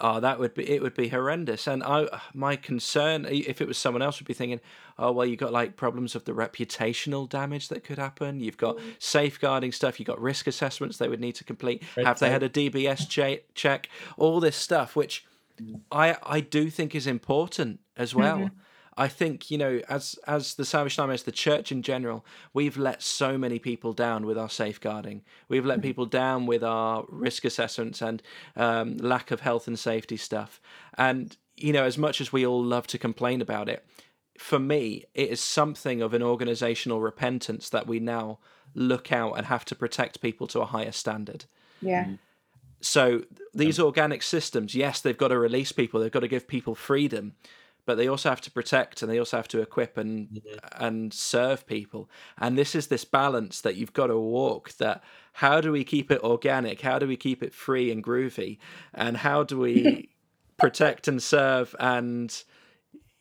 [SPEAKER 2] oh that would be it would be horrendous. And i my concern if it was someone else would be thinking oh well you've got like problems of the reputational damage that could happen. You've got mm. safeguarding stuff. You've got risk assessments they would need to complete. Red have they had a dbs check? All this stuff which mm. i i do think is important as well. Mm-hmm. I think you know, as as the Salvation Army, as the church in general, we've let so many people down with our safeguarding. We've let mm. people down with our risk assessments and um, lack of health and safety stuff. And you know, as much as we all love to complain about it, for me, it is something of an organizational repentance that we now look out and have to protect people to a higher standard.
[SPEAKER 3] Yeah. Mm.
[SPEAKER 2] So these organic systems, yes, they've got to release people. They've got to give people freedom but they also have to protect and they also have to equip and mm-hmm. and serve people. And this is this balance that you've got to walk that how do we keep it organic? How do we keep it free and groovy? And how do we *laughs* protect and serve and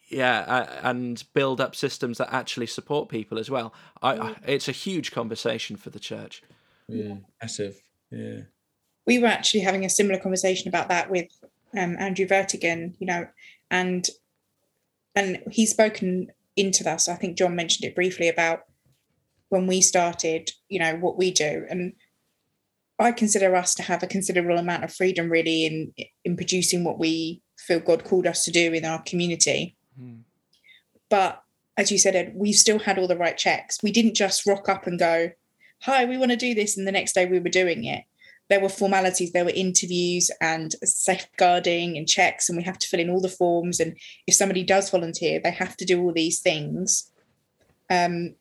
[SPEAKER 2] yeah and build up systems that actually support people as well? I, I, it's a huge conversation for the church.
[SPEAKER 1] Yeah massive. Yeah.
[SPEAKER 3] We were actually having a similar conversation about that with um, Andrew Vertigan, you know, and and he's spoken into that. So I think John mentioned it briefly about when we started, you know, what we do. And I consider us to have a considerable amount of freedom really in in producing what we feel God called us to do in our community. Mm. But as you said, Ed, we've still had all the right checks. We didn't just rock up and go, Hi, we want to do this. And the next day we were doing it there were formalities, there were interviews and safeguarding and checks, and we have to fill in all the forms. And if somebody does volunteer, they have to do all these things. Um,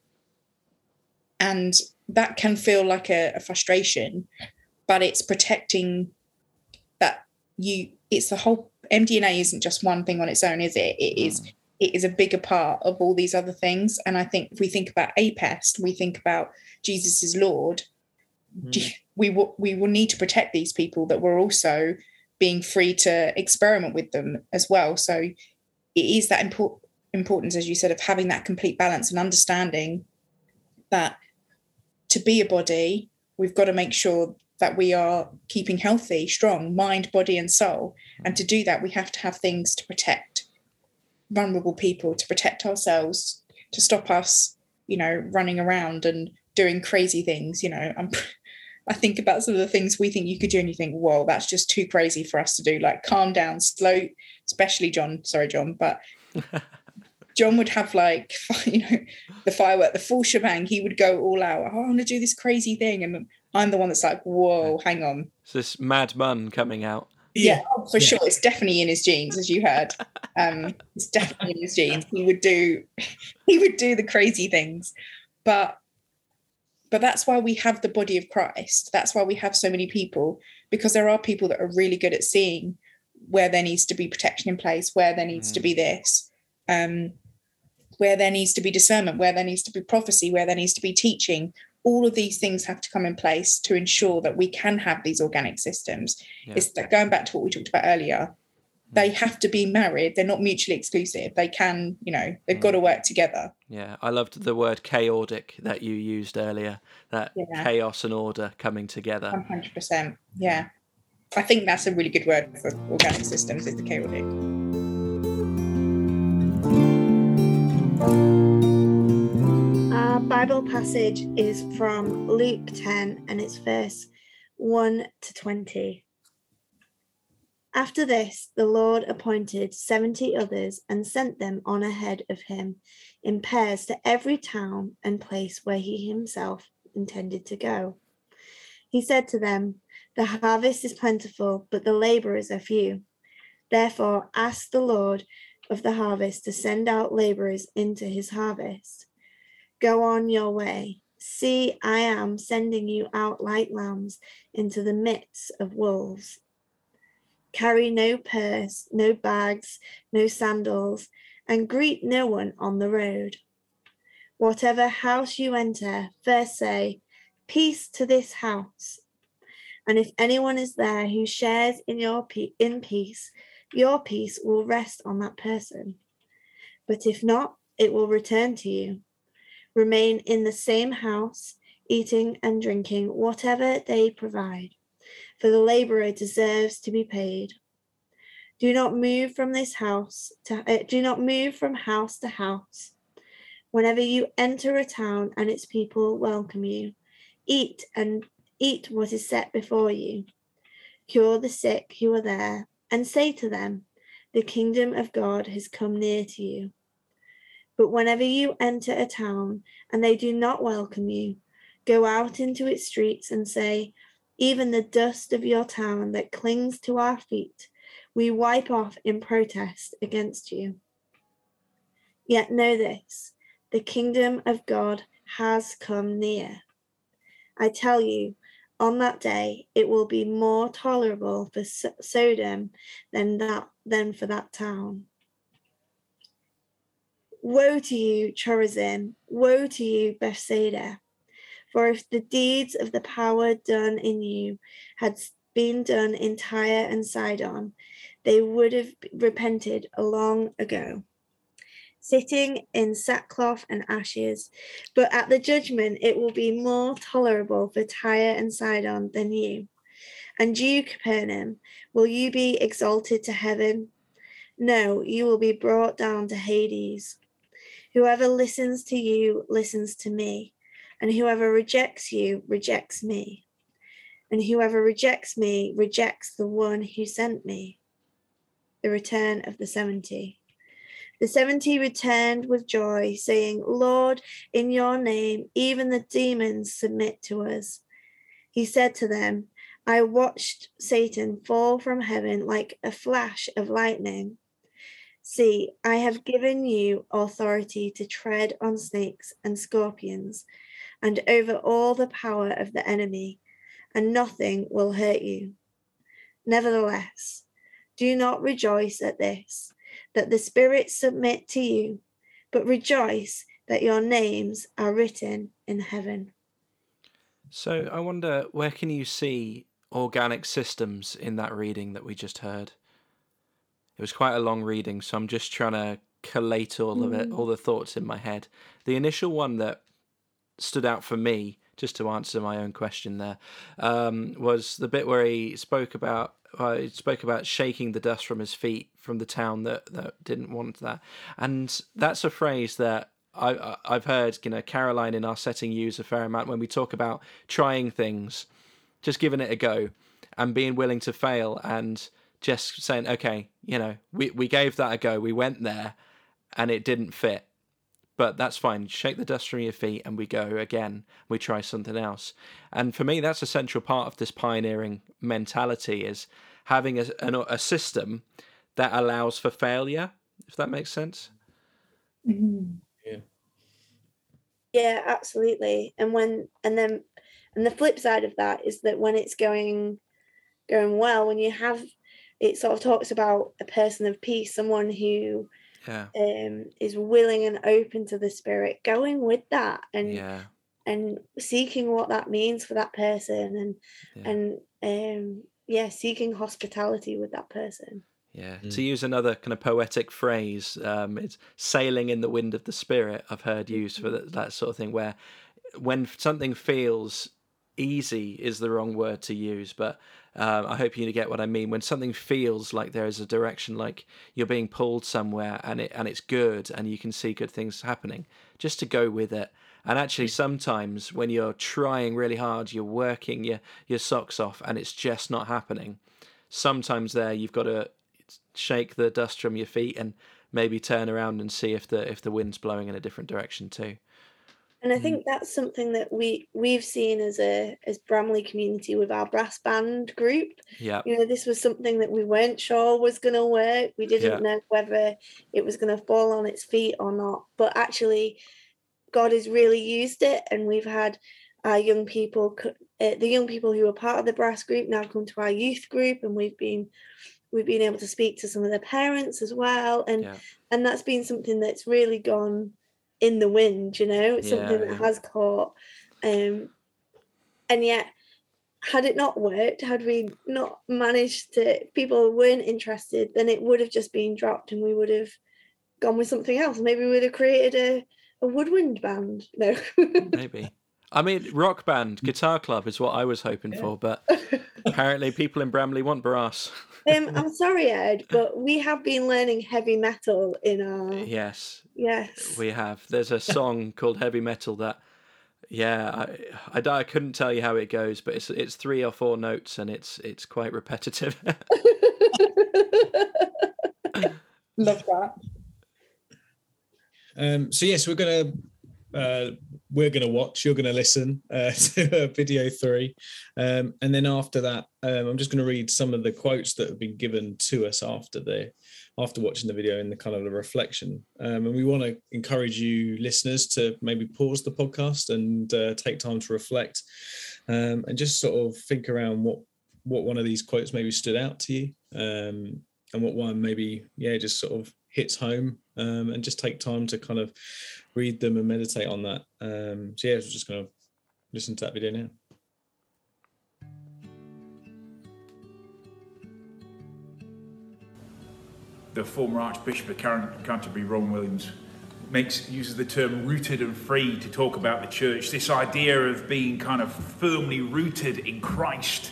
[SPEAKER 3] and that can feel like a, a frustration, but it's protecting that you. It's the whole MDNA isn't just one thing on its own, is it? It is. It is a bigger part of all these other things. And I think if we think about APEST, we think about Jesus is Lord. Mm we will we will need to protect these people that we're also being free to experiment with them as well. So it is that important importance as you said of having that complete balance and understanding that to be a body we've got to make sure that we are keeping healthy strong mind body and soul. And to do that we have to have things to protect vulnerable people to protect ourselves to stop us you know running around and doing crazy things you know. I'm *laughs* I think about some of the things we think you could do, and you think, whoa, that's just too crazy for us to do. Like, calm down, slow, especially John. Sorry, John, but *laughs* John would have like, *laughs* you know, the firework, the full shebang. He would go all out. Oh, I want to do this crazy thing. And I'm the one that's like, whoa, hang on.
[SPEAKER 2] It's this mad mun coming out.
[SPEAKER 3] Yeah, oh, for yeah. sure. It's definitely in his genes, as you heard. Um, it's definitely in his genes. He would do, *laughs* he would do the crazy things, but but that's why we have the body of Christ. That's why we have so many people because there are people that are really good at seeing where there needs to be protection in place, where there needs mm. to be this, um, where there needs to be discernment, where there needs to be prophecy, where there needs to be teaching. All of these things have to come in place to ensure that we can have these organic systems. Yeah. It's that going back to what we talked about earlier, they have to be married. They're not mutually exclusive. They can you know they've mm. got to work together.
[SPEAKER 2] Yeah i loved the word chaotic that you used earlier that yeah. chaos and order coming together.
[SPEAKER 3] 100% yeah. I think that's a really good word for organic systems is the chaotic.
[SPEAKER 5] Our bible passage is from luke 10 and it's verse 1 to 20 after this, the Lord appointed seventy others and sent them on ahead of him in pairs to every town and place where he himself intended to go. He said to them, The harvest is plentiful, but the laborers are few. Therefore, ask the Lord of the harvest to send out laborers into his harvest. Go on your way. See, I am sending you out like lambs into the midst of wolves. Carry no purse, no bags, no sandals, and greet no one on the road. Whatever house you enter, first say, Peace to this house. And if anyone is there who shares in your pe- in peace, your peace will rest on that person. But if not, it will return to you. Remain in the same house, eating and drinking whatever they provide for the laborer deserves to be paid. Do not move from this house to uh, do not move from house to house. Whenever you enter a town and its people welcome you, eat and eat what is set before you. Cure the sick who are there, and say to them, The kingdom of God has come near to you. But whenever you enter a town and they do not welcome you, go out into its streets and say, even the dust of your town that clings to our feet, we wipe off in protest against you. Yet know this the kingdom of God has come near. I tell you, on that day it will be more tolerable for Sodom than that than for that town. Woe to you, Chorazin! Woe to you, Bethsaida! For if the deeds of the power done in you had been done in Tyre and Sidon, they would have repented long ago, sitting in sackcloth and ashes. But at the judgment, it will be more tolerable for Tyre and Sidon than you. And you, Capernaum, will you be exalted to heaven? No, you will be brought down to Hades. Whoever listens to you listens to me and whoever rejects you rejects me. And whoever rejects me rejects the one who sent me. The return of the 70. The 70 returned with joy, saying, Lord, in your name, even the demons submit to us. He said to them, I watched Satan fall from heaven like a flash of lightning. See, I have given you authority to tread on snakes and scorpions and over all the power of the enemy, and nothing will hurt you. Nevertheless, do not rejoice at this, that the spirits submit to you, but rejoice that your names are written in heaven.
[SPEAKER 2] So I wonder, where can you see organic systems in that reading that we just heard? It was quite a long reading, so I'm just trying to collate all of it, mm. all the thoughts in my head. The initial one that stood out for me, just to answer my own question there, um, was the bit where he spoke about uh, he spoke about shaking the dust from his feet from the town that that didn't want that, and that's a phrase that I, I've heard, you know, Caroline in our setting use a fair amount when we talk about trying things, just giving it a go, and being willing to fail, and just saying, okay, you know, we we gave that a go, we went there, and it didn't fit, but that's fine. Shake the dust from your feet and we go again. We try something else. And for me, that's a central part of this pioneering mentality is having a, a system that allows for failure, if that makes sense.
[SPEAKER 3] Mm-hmm.
[SPEAKER 1] Yeah.
[SPEAKER 5] Yeah, absolutely. And when, and then, and the flip side of that is that when it's going going well when you have it sort of talks about a person of peace someone who
[SPEAKER 2] Yeah.
[SPEAKER 5] um is willing and open to the spirit going with that and
[SPEAKER 2] Yeah.
[SPEAKER 5] and seeking what that means for that person and
[SPEAKER 2] Yeah.
[SPEAKER 5] and um yeah seeking hospitality with that person
[SPEAKER 2] Yeah.
[SPEAKER 1] Mm.
[SPEAKER 2] To use another kind of poetic phrase, um, it's sailing in the wind of the spirit. I've heard used for that, that sort of thing, where when something feels easy is the wrong word to use, but um, I hope you get what I mean. When something feels like there is a direction, like you're being pulled somewhere, and it and it's good, and you can see good things happening, just to go with it. And actually, sometimes when you're trying really hard, you're working your your socks off, and it's just not happening. Sometimes there you've got to shake the dust from your feet and maybe turn around and see if the if the wind's blowing in a different direction too.
[SPEAKER 5] And i
[SPEAKER 2] Mm.
[SPEAKER 5] think that's something that we we've seen as a as bramley community with our brass band group.
[SPEAKER 2] Yeah,
[SPEAKER 5] you know this was something that we weren't sure was going to work. We didn't
[SPEAKER 2] Yeah.
[SPEAKER 5] know whether it was going to fall on its feet or not. But actually god has really used it and we've had our young people uh, the young people who were part of the brass group now come to our youth group and we've been we've been able to speak to some of the parents as well. And
[SPEAKER 2] yeah,
[SPEAKER 5] and that's been something that's really gone in the wind you know it's something
[SPEAKER 2] Yeah,
[SPEAKER 5] that
[SPEAKER 2] yeah.
[SPEAKER 5] has caught um and yet had it not worked had we not managed to people weren't interested then it would have just been dropped and we would have gone with something else maybe we would have created a, a woodwind band no *laughs*
[SPEAKER 2] maybe. I mean, rock band, guitar club is what I was hoping
[SPEAKER 1] Yeah.
[SPEAKER 2] for, but *laughs* apparently people in Bramley want brass. *laughs*
[SPEAKER 5] um i'm sorry ed but we have been learning heavy metal in our
[SPEAKER 2] yes,
[SPEAKER 5] yes
[SPEAKER 2] we have. There's a song *laughs* called Heavy Metal that, yeah, I, I, I couldn't tell you how it goes, but it's it's three or four notes and it's it's quite repetitive.
[SPEAKER 3] Love that.
[SPEAKER 1] Um, so yes, we're gonna uh, we're gonna watch. You're gonna listen uh, *laughs* to video three, um, and then after that, um, I'm just gonna read some of the quotes that have been given to us after the after watching the video in the kind of the reflection. Um, and we want to encourage you listeners to maybe pause the podcast and uh, take time to reflect um, and just sort of think around what what one of these quotes maybe stood out to you um, and what one maybe yeah just sort of hits home um, and just take time to kind of read them and meditate on that um, so yeah we're just going to listen to that video now
[SPEAKER 4] the former Archbishop of Canterbury, Rowan Williams, makes uses the term rooted and free to talk about the church. This idea of being kind of firmly rooted in Christ,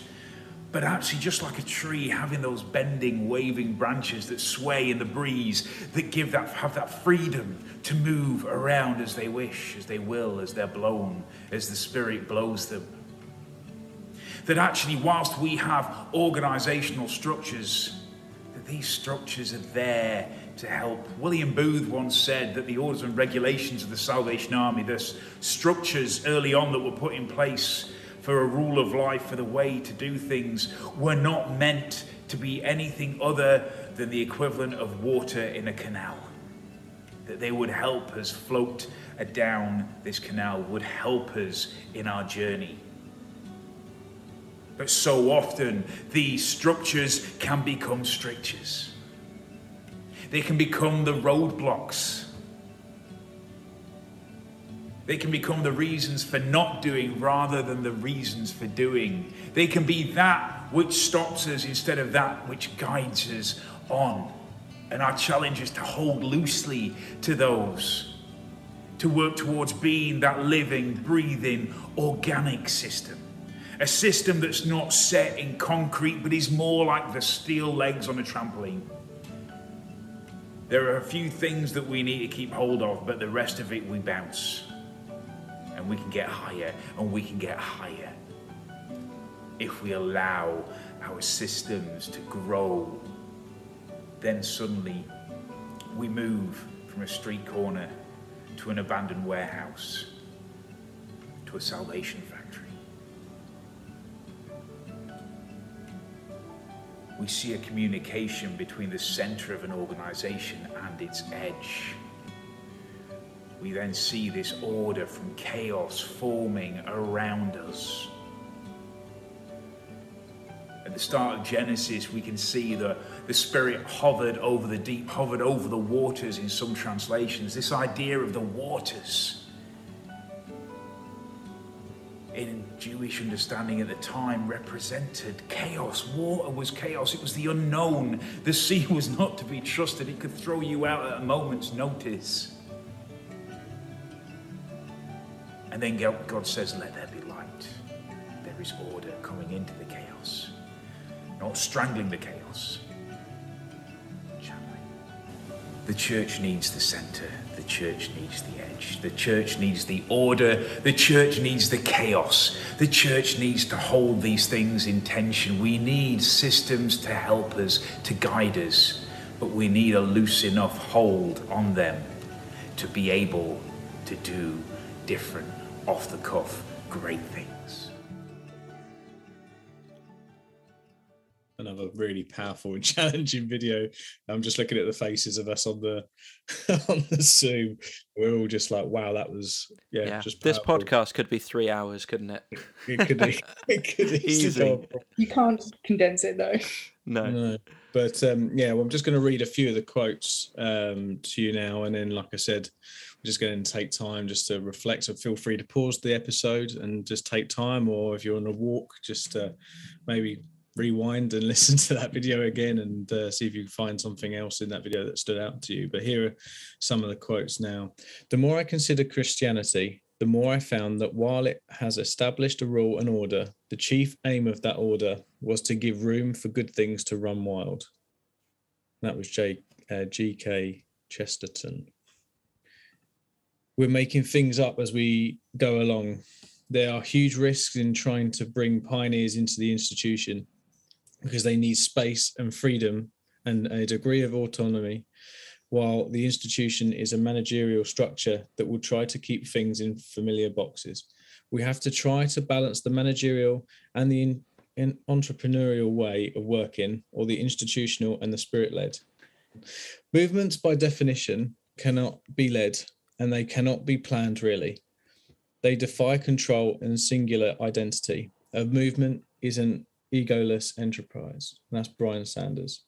[SPEAKER 4] but actually just like a tree, having those bending, waving branches that sway in the breeze, that give that have that freedom to move around as they wish, as they will, as they're blown, as the Spirit blows them. That actually, whilst we have organizational structures, that these structures are there to help. William Booth once said that the orders and regulations of the Salvation Army, the structures early on that were put in place for a rule of life, for the way to do things, were not meant to be anything other than the equivalent of water in a canal. That they would help us float down this canal, would help us in our journey. But so often, these structures can become strictures. They can become the roadblocks. They can become the reasons for not doing rather than the reasons for doing. They can be that which stops us instead of that which guides us on. And our challenge is to hold loosely to those, to work towards being that living, breathing, organic system. A system that's not set in concrete, but is more like the steel legs on a trampoline. There are a few things that we need to keep hold of, but the rest of it we bounce. And we can get higher, and we can get higher. If we allow our systems to grow, then suddenly we move from a street corner to an abandoned warehouse to a salvation factory. we see a communication between the center of an organization and its edge. We then see this order from chaos forming around us. At the start of Genesis, we can see the, the Spirit hovered over the deep, hovered over the waters in some translations. This idea of the waters in Jewish understanding at the time represented chaos. Water was chaos, it was the unknown. The sea *laughs* was not to be trusted, it could throw you out at a moment's notice. And then God says, Let there be light. There is order coming into the chaos, not strangling the chaos. Channeling. The church needs the center, the church needs the edge, the church needs the order, the church needs the chaos, the church needs to hold these things in tension. We need systems to help us, to guide us, but we need a loose enough hold on them to be able to do different off the cuff great things.
[SPEAKER 1] Another really powerful *laughs* and challenging video. I'm just looking at the faces of us on the *laughs* on the Zoom. We're all just like, "Wow, that was yeah."
[SPEAKER 2] Yeah,
[SPEAKER 1] just
[SPEAKER 2] this
[SPEAKER 1] powerful.
[SPEAKER 2] podcast could be three hours, couldn't it?
[SPEAKER 1] It could, be- *laughs* it could easily
[SPEAKER 2] Easy.
[SPEAKER 3] You can't condense it though.
[SPEAKER 2] No.
[SPEAKER 1] No. But um, yeah, well, I'm just going to read a few of the quotes um, to you now, and then, like I said, we're just going to take time just to reflect. So feel free to pause the episode and just take time, or if you're on a walk, just uh, maybe rewind and *laughs* listen to that video again and uh, see if you can find something else in that video that stood out to you. But here are some of the quotes now. The more I consider Christianity, the more I found that while it has established a rule and order, the chief aim of that order was to give room for good things to run wild. That was J, uh, G.K. Chesterton. We're making things up as we go along. There are huge risks in trying to bring pioneers into the institution because they need space and freedom and a degree of autonomy while the institution is a managerial structure that will try to keep things in familiar boxes. We have to try to balance the managerial and the in, in entrepreneurial way of working, or the institutional and the spirit led. Movements, by definition, cannot be led and they cannot be planned really. They defy control and singular identity. A movement is an egoless enterprise. And that's Brian Sanders.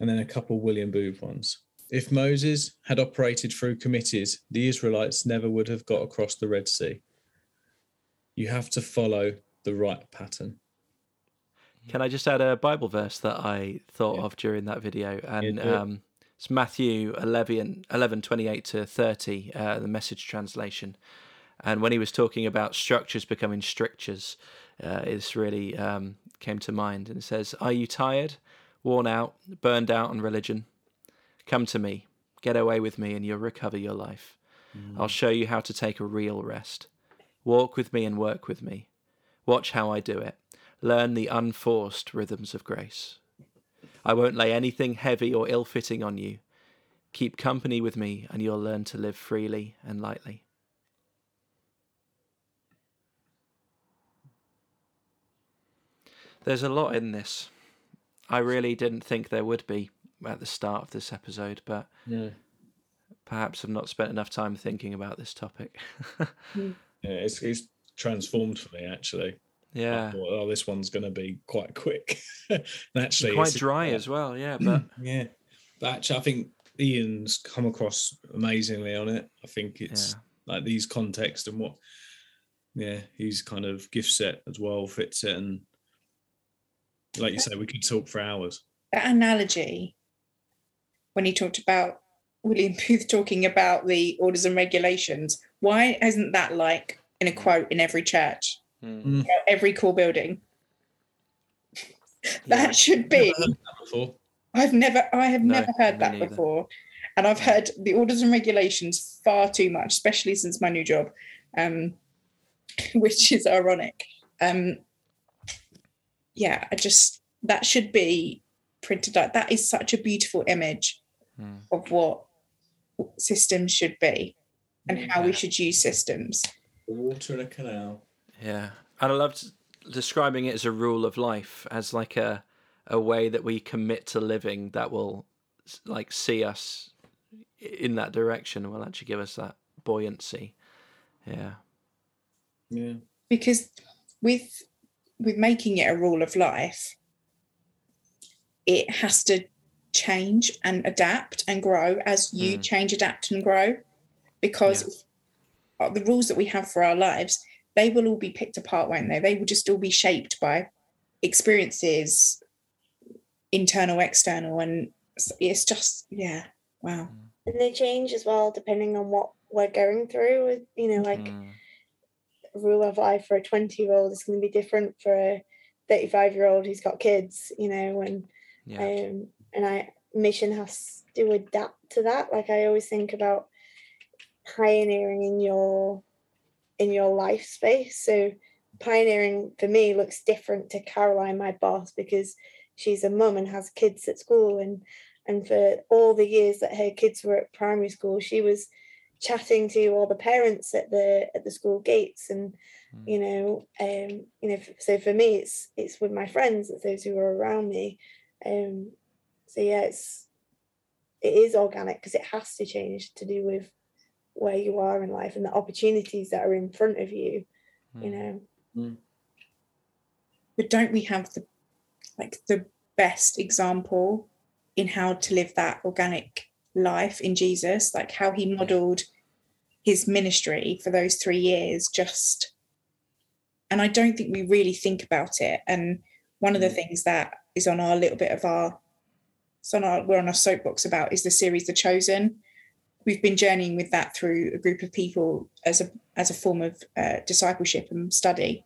[SPEAKER 1] And then a couple William Booth ones. If Moses had operated through committees, the Israelites never would have got across the Red Sea. You have to follow the right pattern.
[SPEAKER 2] Can I just add a Bible verse that I thought
[SPEAKER 1] Yeah.
[SPEAKER 2] of during that video? And
[SPEAKER 1] it.
[SPEAKER 2] um, it's Matthew 11, 11 28 to 30, uh, the message translation. And when he was talking about structures becoming strictures, uh, this really um, came to mind. And it says, Are you tired, worn out, burned out on religion? Come to me, get away with me, and you'll recover your life. I'll show you how to take a real rest. Walk with me and work with me. Watch how I do it. Learn the unforced rhythms of grace. I won't lay anything heavy or ill fitting on you. Keep company with me, and you'll learn to live freely and lightly. There's a lot in this. I really didn't think there would be at the start of this episode, but
[SPEAKER 1] Yeah.
[SPEAKER 2] perhaps I've not spent enough time thinking about this topic. *laughs*
[SPEAKER 1] Yeah, it's, it's transformed for me actually. I
[SPEAKER 2] yeah.
[SPEAKER 1] thought, oh, this one's going to be quite quick. *laughs* and actually,
[SPEAKER 2] Quite
[SPEAKER 1] it's-
[SPEAKER 2] dry as well, yeah, mm. but
[SPEAKER 1] Yeah, but actually, I think Ian's come across amazingly on it. I think it's like these context and what, yeah, he's kind of gift set as well fits it, and like you say, we could talk for hours.
[SPEAKER 3] That analogy, when he talked about William *laughs* Booth talking about the orders and regulations, why isn't that like in a quote in every church,
[SPEAKER 2] Mm.
[SPEAKER 3] every corps building? *laughs*
[SPEAKER 2] Yeah.
[SPEAKER 3] That should be.
[SPEAKER 1] Never that.
[SPEAKER 3] I've never, I have
[SPEAKER 2] No,
[SPEAKER 3] never heard that
[SPEAKER 2] neither.
[SPEAKER 3] before, and I've heard the orders and regulations far too much, especially since my new job, um, *laughs* which is ironic. Um, yeah, I just that should be printed out. That is such a beautiful image
[SPEAKER 2] Mm.
[SPEAKER 3] of what systems should be and how we should use systems.
[SPEAKER 1] The water in a canal.
[SPEAKER 2] Yeah, and I loved describing it as a rule of life, as like a a way that we commit to living that will like see us in that direction and will actually give us that buoyancy. Yeah,
[SPEAKER 1] Yeah,
[SPEAKER 3] because with with making it a rule of life, it has to change and adapt and grow as you
[SPEAKER 2] Mm.
[SPEAKER 3] change, adapt, and grow. Because the rules that we have for our lives, they will all be picked apart, won't they? They will just all be shaped by experiences, internal, external, and it's just yeah, wow.
[SPEAKER 5] And they change as well depending on what we're going through. with- You know, like
[SPEAKER 2] Mm.
[SPEAKER 5] rule of life for a 20 year old is going to be different for a 35 year old who's got kids, you know, and
[SPEAKER 2] Yeah.
[SPEAKER 5] um, and I mission has to adapt to that. Like I always think about pioneering in your in your life space. So pioneering for me looks different to Caroline, my boss, because she's a mum and has kids at school and and for all the years that her kids were at primary school, she was chatting to all the parents at the at the school gates and
[SPEAKER 2] Mm.
[SPEAKER 5] you know um you know so for me it's it's with my friends it's those who are around me um so yeah it's it is organic because it has to change to do with where you are in life and the opportunities that are in front of you you
[SPEAKER 2] Mm.
[SPEAKER 5] know?
[SPEAKER 3] But don't we have the like the best example in how to live that organic life in Jesus? Like how he modeled his ministry for those 3 years just and I don't think we really think about it. And one of the things that is on our little bit of our it's on our we're on our soapbox about is the series The Chosen we've been journeying with that through a group of people as a as a form of uh, discipleship and study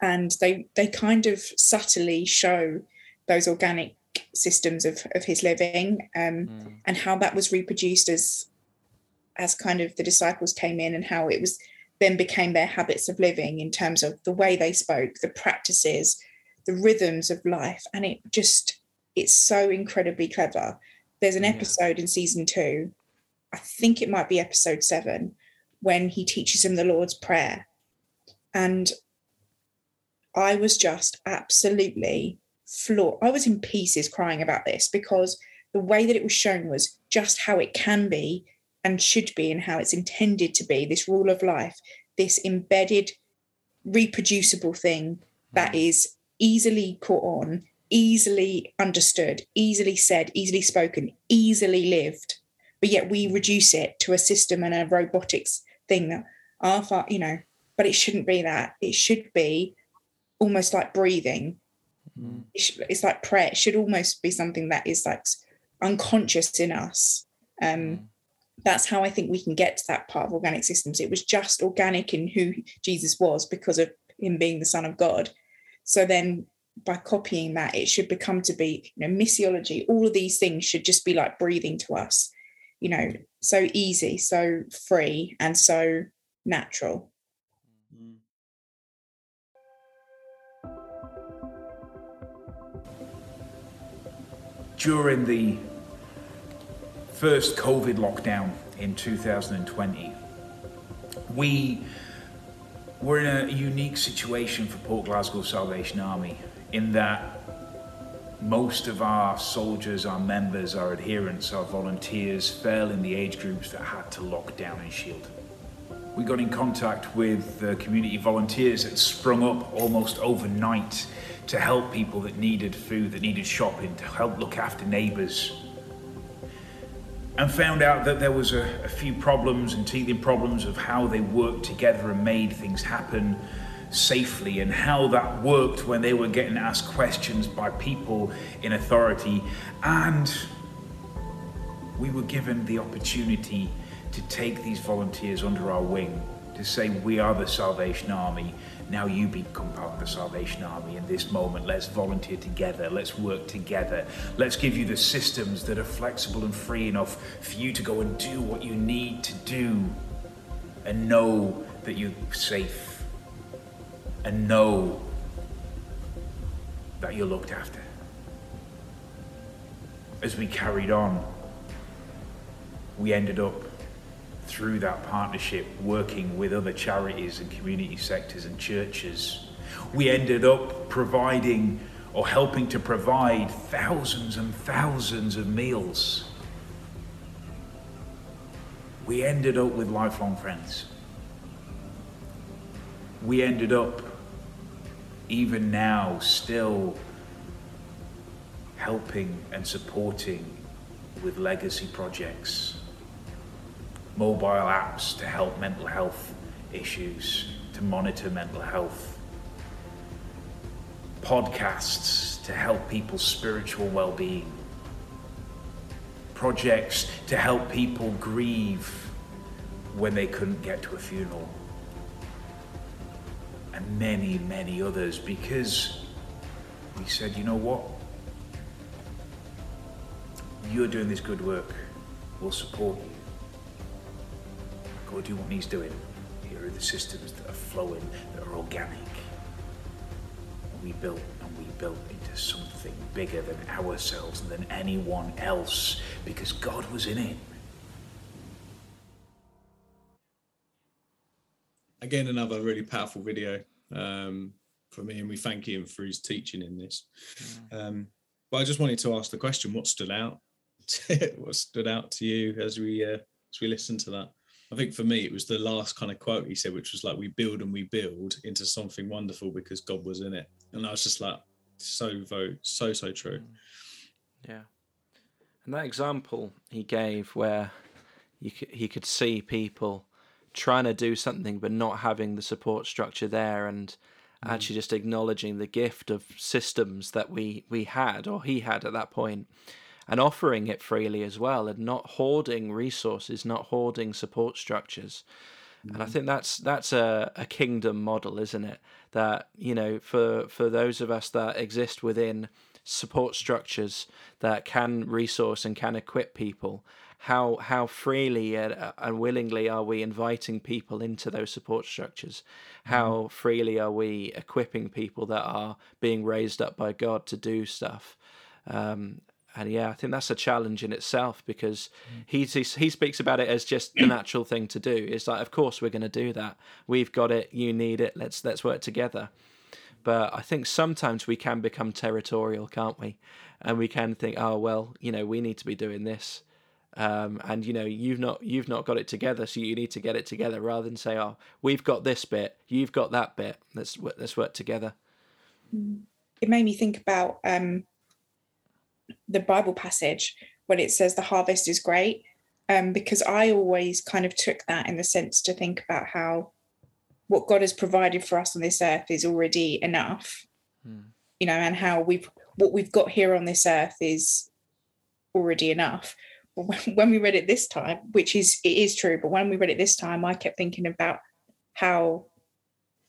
[SPEAKER 3] and they they kind of subtly show those organic systems of of his living um,
[SPEAKER 2] Mm.
[SPEAKER 3] and how that was reproduced as as kind of the disciples came in and how it was then became their habits of living in terms of the way they spoke the practices the rhythms of life and it just it's so incredibly clever there's an
[SPEAKER 2] Yeah.
[SPEAKER 3] episode in season two i think it might be episode seven when he teaches him the lord's prayer and I was just absolutely floored. I was in pieces crying about this because the way that it was shown was just how it can be and should be and how it's intended to be this rule of life, this embedded, reproducible thing that hmm. is easily caught on, easily understood, easily said, easily spoken, easily lived. But yet we reduce it to a system and a robotics thing that our, fa- you know, but it shouldn't be that. It should be almost like breathing.
[SPEAKER 2] Mm.
[SPEAKER 3] It sh- It's like prayer. It should almost be something that is like unconscious in us. Um,
[SPEAKER 2] Mm.
[SPEAKER 3] that's how I think we can get to that part of organic systems. It was just organic in who Jesus was because of him being the Son of God. So then by copying that, it should become to be, you know, missiology, all of these things should just be like breathing to us, you know, so easy, so free, and so natural.
[SPEAKER 4] during the first COVID lockdown in 2020, we were in a unique situation for Port Glasgow Salvation Army in that most of our soldiers, our members, our adherents, our volunteers fell in the age groups that had to lock down and shield. We got in contact with the community volunteers that sprung up almost overnight to help people that needed food, that needed shopping, to help look after neighbours. And found out that there was a, a few problems and teething problems of how they worked together and made things happen safely and how that worked when they were getting asked questions by people in authority. And we were given the opportunity to take these volunteers under our wing, to say, We are the Salvation Army. Now you become part of the Salvation Army in this moment. Let's volunteer together. Let's work together. Let's give you the systems that are flexible and free enough for you to go and do what you need to do and know that you're safe and know that you're looked after. As we carried on, we ended up through that partnership working with other charities and community sectors and churches. We ended up providing or helping to provide thousands and thousands of meals. We ended up with lifelong friends. We ended up even now, still helping and supporting with legacy projects, mobile apps to help mental health issues, to monitor mental health, podcasts to help people's spiritual well being, projects to help people grieve when they couldn't get to a funeral, and many, many others because we said, you know what? You're doing this good work. We'll support you. Go do what he's doing. Here are the systems that are flowing, that are organic. And we built and we built into something bigger than ourselves and than anyone else because God was in it.
[SPEAKER 1] Again, another really powerful video um, for me, and we thank him for his teaching in this. Um, but I just wanted to ask the question: What stood out? *laughs* what stood out to you as we uh, as we listened to that? I think for me, it was the last kind of quote he said, which was like, "We build and we build into something wonderful because God was in it," and I was just like, so so so true.
[SPEAKER 2] Yeah, and that example he gave where you could, he could see people trying to do something but not having the support structure there and mm. actually just acknowledging the gift of systems that we we had or he had at that point and offering it freely as well and not hoarding resources not hoarding support structures mm. and i mm. think that's that's a, a kingdom model isn't it that you know for for those of us that exist within support structures that can resource and can equip people how how freely and willingly are we inviting people into those support structures? How mm-hmm. freely are we equipping people that are being raised up by God to do stuff? Um, and yeah, I think that's a challenge in itself because mm. he, he he speaks about it as just the natural thing to do. It's like, of course, we're going to do that. We've got it. You need it. Let's let's work together. But I think sometimes we can become territorial, can't we? And we can think, oh well, you know, we need to be doing this um, and you know you've not you've not got it together, so you need to get it together rather than say, "Oh, we've got this bit, you've got that bit. Let's let's work together."
[SPEAKER 3] Mm. It made me think about um, the Bible passage when it says the harvest is great, um, because I always kind of took that in the sense to think about how what God has provided for us on this earth is already enough, mm. you know, and how we've what we've got here on this earth is already enough *laughs* when we read it this time, which is it is true, but when we read it this time, I kept thinking about how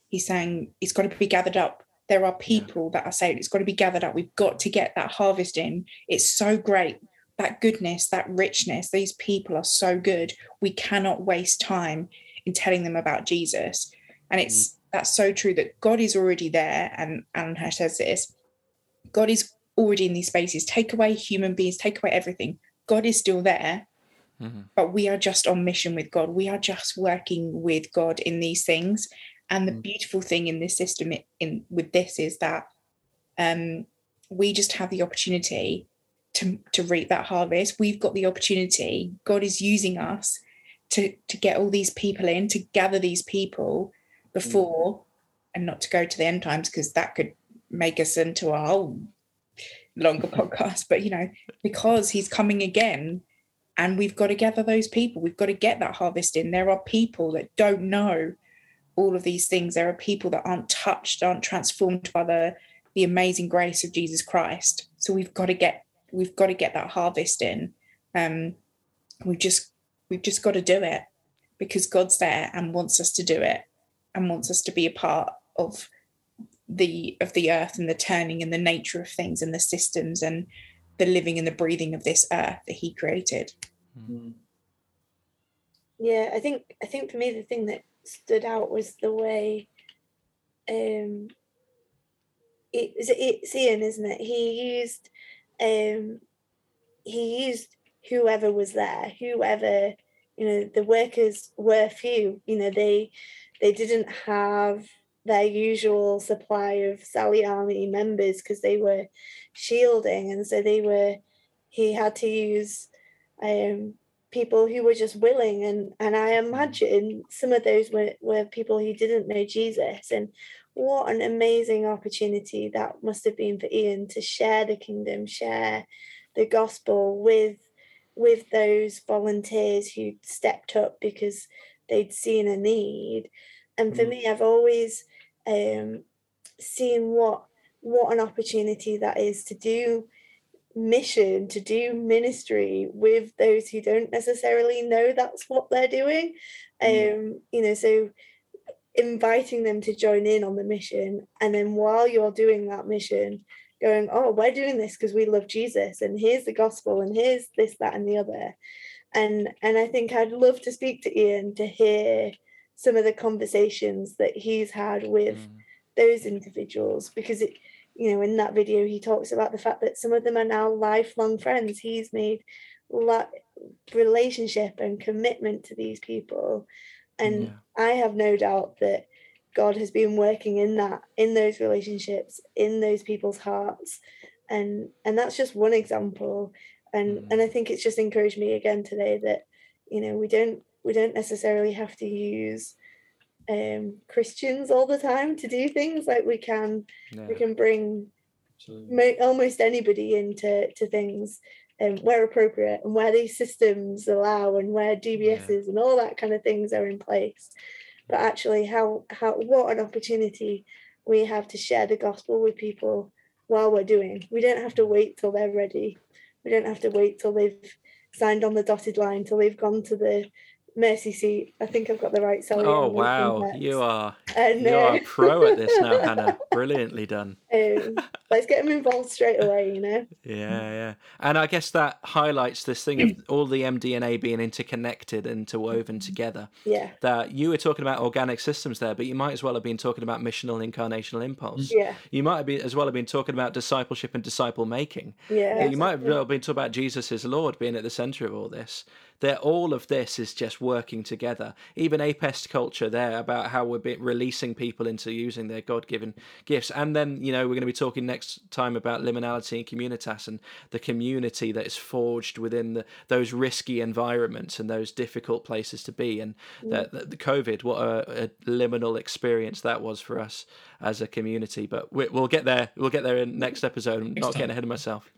[SPEAKER 3] he's saying it's got to be gathered up. There are people yeah. that are saying it's got to be gathered up. We've got to get that harvest in. It's so great. That goodness, that richness, these people are so good. We cannot waste time in telling them about Jesus. And it's mm. that's so true that God is already there. And Alan Hirsch says this God is already in these spaces. Take away human beings, take away everything God is still there, mm-hmm. but we are just on mission with God. We are just working with God in these things. And the mm-hmm. beautiful thing in this system, in with this, is that um, we just have the opportunity to to reap that harvest. We've got the opportunity. God is using us to to get all these people in, to gather these people before, mm-hmm. and not to go to the end times because that could make us into a whole longer *laughs* podcast, but you know, because he's coming again and we've got to gather those people, we've got to get that harvest in. There are people that don't know all of these things. There are people that aren't touched, aren't transformed by the the amazing grace of Jesus Christ. So we've got to get we've got to get that harvest in. Um, we've just we've just got to do it because God's there and wants us to do it and wants us to be a part of the of the earth and the turning and the nature of things and the systems and the living and the breathing of this earth that he created.
[SPEAKER 5] Mm-hmm. yeah i think i think for me the thing that stood out was the way um it, it's ian isn't it? He used um he used whoever was there whoever you know the workers were few you know they they didn't have their usual supply of Sally Army members because they were shielding, and so they were. He had to use um, people who were just willing and and I imagine some of those were, were people who didn't know Jesus and what an amazing opportunity that must have been for Ian to share the kingdom, share the gospel with with those volunteers who stepped up because they'd seen a need. And for mm. me, I've always um, seen what what an opportunity that is to do mission to do ministry with those who don't necessarily know that's what they're doing mm. um you know so inviting them to join in on the mission and then while you're doing that mission going oh we're doing this because we love jesus and here's the gospel and here's this that and the other and and i think i'd love to speak to ian to hear some of the conversations that he's had with mm. those individuals because it you know in that video he talks about the fact that some of them are now lifelong friends he's made la- relationship and commitment to these people and yeah. i have no doubt that god has been working in that in those relationships in those people's hearts and and that's just one example and mm. and i think it's just encouraged me again today that you know we don't we don't necessarily have to use um christians all the time to do things like we can we can bring mo- almost anybody into to things um, where appropriate and where these systems allow and where DBSs yeah. and all that kind of things are in place. But actually, how how what an opportunity we have to share the gospel with people while we're doing. We don't have to wait till they're ready. We don't have to wait till they've signed on the dotted line till they've gone to the mercy seat. I think I've got the right salary.
[SPEAKER 2] Oh wow, you are and, you uh, are pro at this now, *laughs* Hannah. Brilliantly done.
[SPEAKER 5] Um, let's get them involved straight away, you know.
[SPEAKER 2] Yeah, yeah, and I guess that highlights this thing of all the MDNA being interconnected, and interwoven together.
[SPEAKER 5] Yeah.
[SPEAKER 2] That you were talking about organic systems there, but you might as well have been talking about missional and incarnational impulse.
[SPEAKER 5] Yeah.
[SPEAKER 2] You might have been as well have been talking about discipleship and disciple making.
[SPEAKER 5] Yeah.
[SPEAKER 2] You might have well been talking about Jesus as Lord being at the center of all this that all of this is just working together. Even apest culture there about how we're releasing people into using their God-given gifts, and then you know we're going to be talking next time about liminality and communitas and the community that is forged within the, those risky environments and those difficult places to be. And mm. the, the, COVID, what a, a liminal experience that was for us as a community. But we, will get there. We'll get there in next episode. I'm not getting ahead of myself.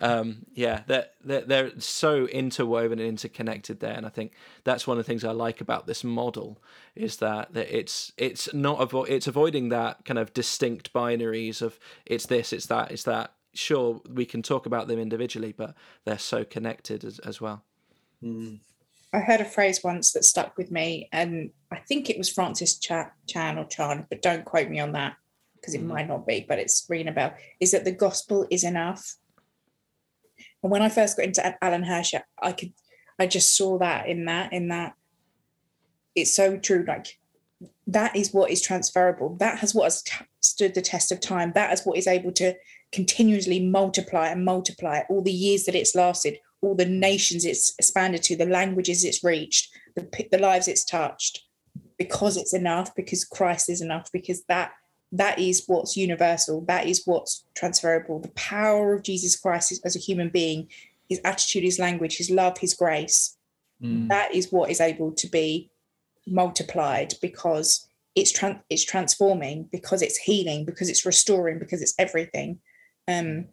[SPEAKER 2] Um, yeah, they're, they're, they're so interwoven and interconnected there, and I think that's one of the things I like about this model is that, that it's it's not avo- it's avoiding that kind of distinct binaries of it's this, it's that, it's that. Sure, we can talk about them individually, but they're so connected as, as well.
[SPEAKER 3] Mm. I heard a phrase once that stuck with me, and I think it was Francis Ch- Chan or Chan, but don't quote me on that because it mm. might not be, but it's ringing a bell. Is that the gospel is enough? And when I first got into Alan Hirsch, I could, I just saw that in that, in that. It's so true. Like that is what is transferable. That has what has t- stood the test of time. That is what is able to continuously multiply and multiply all the years that it's lasted all the nations it's expanded to, the languages it's reached, the, the lives it's touched, because it's enough, because Christ is enough, because that that is what's universal, that is what's transferable. The power of Jesus Christ as a human being, his attitude, his language, his love, his grace, mm. that is what is able to be multiplied because it's tran- it's transforming, because it's healing, because it's restoring, because it's everything. Um,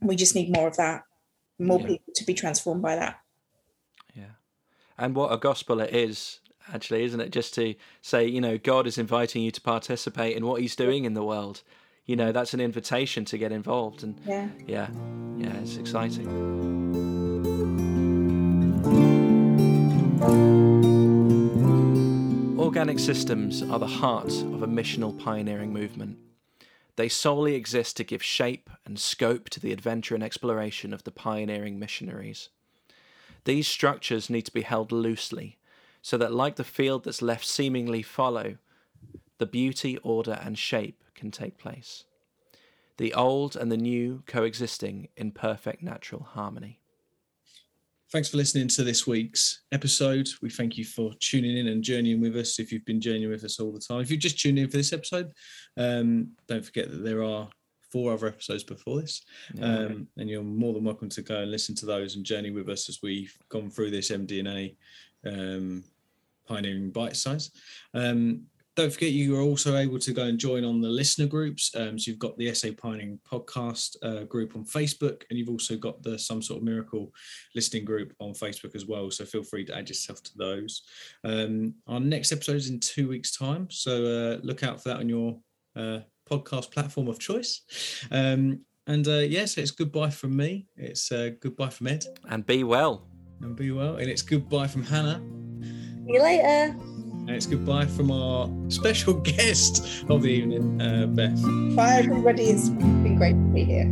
[SPEAKER 3] we just need more of that more yeah. people to be transformed by that.
[SPEAKER 2] Yeah. And what a gospel it is, actually, isn't it? Just to say, you know, God is inviting you to participate in what He's doing in the world. You know, that's an invitation to get involved. And
[SPEAKER 3] yeah,
[SPEAKER 2] yeah, yeah it's exciting. Organic systems are the heart of a missional pioneering movement. They solely exist to give shape and scope to the adventure and exploration of the pioneering missionaries. These structures need to be held loosely, so that, like the field that's left seemingly fallow, the beauty, order, and shape can take place. The old and the new coexisting in perfect natural harmony.
[SPEAKER 1] Thanks for listening to this week's episode. We thank you for tuning in and journeying with us. If you've been journeying with us all the time, if you've just tuned in for this episode, um, don't forget that there are four other episodes before this.
[SPEAKER 2] Yeah.
[SPEAKER 1] Um, and you're more than welcome to go and listen to those and journey with us as we've gone through this MDNA um, pioneering bite size. Um, don't forget, you are also able to go and join on the listener groups. Um, so you've got the SA pining podcast uh, group on Facebook, and you've also got the Some Sort of Miracle listening group on Facebook as well. So feel free to add yourself to those. Um, our next episode is in two weeks' time, so uh, look out for that on your uh, podcast platform of choice. Um, and uh, yes, yeah, so it's goodbye from me. It's uh, goodbye from Ed,
[SPEAKER 2] and be well.
[SPEAKER 1] and be well. And it's goodbye from Hannah.
[SPEAKER 5] See you later.
[SPEAKER 1] And it's goodbye from our special *laughs* guest of the evening, uh, Beth.
[SPEAKER 3] Bye, everybody. It's been great to be here.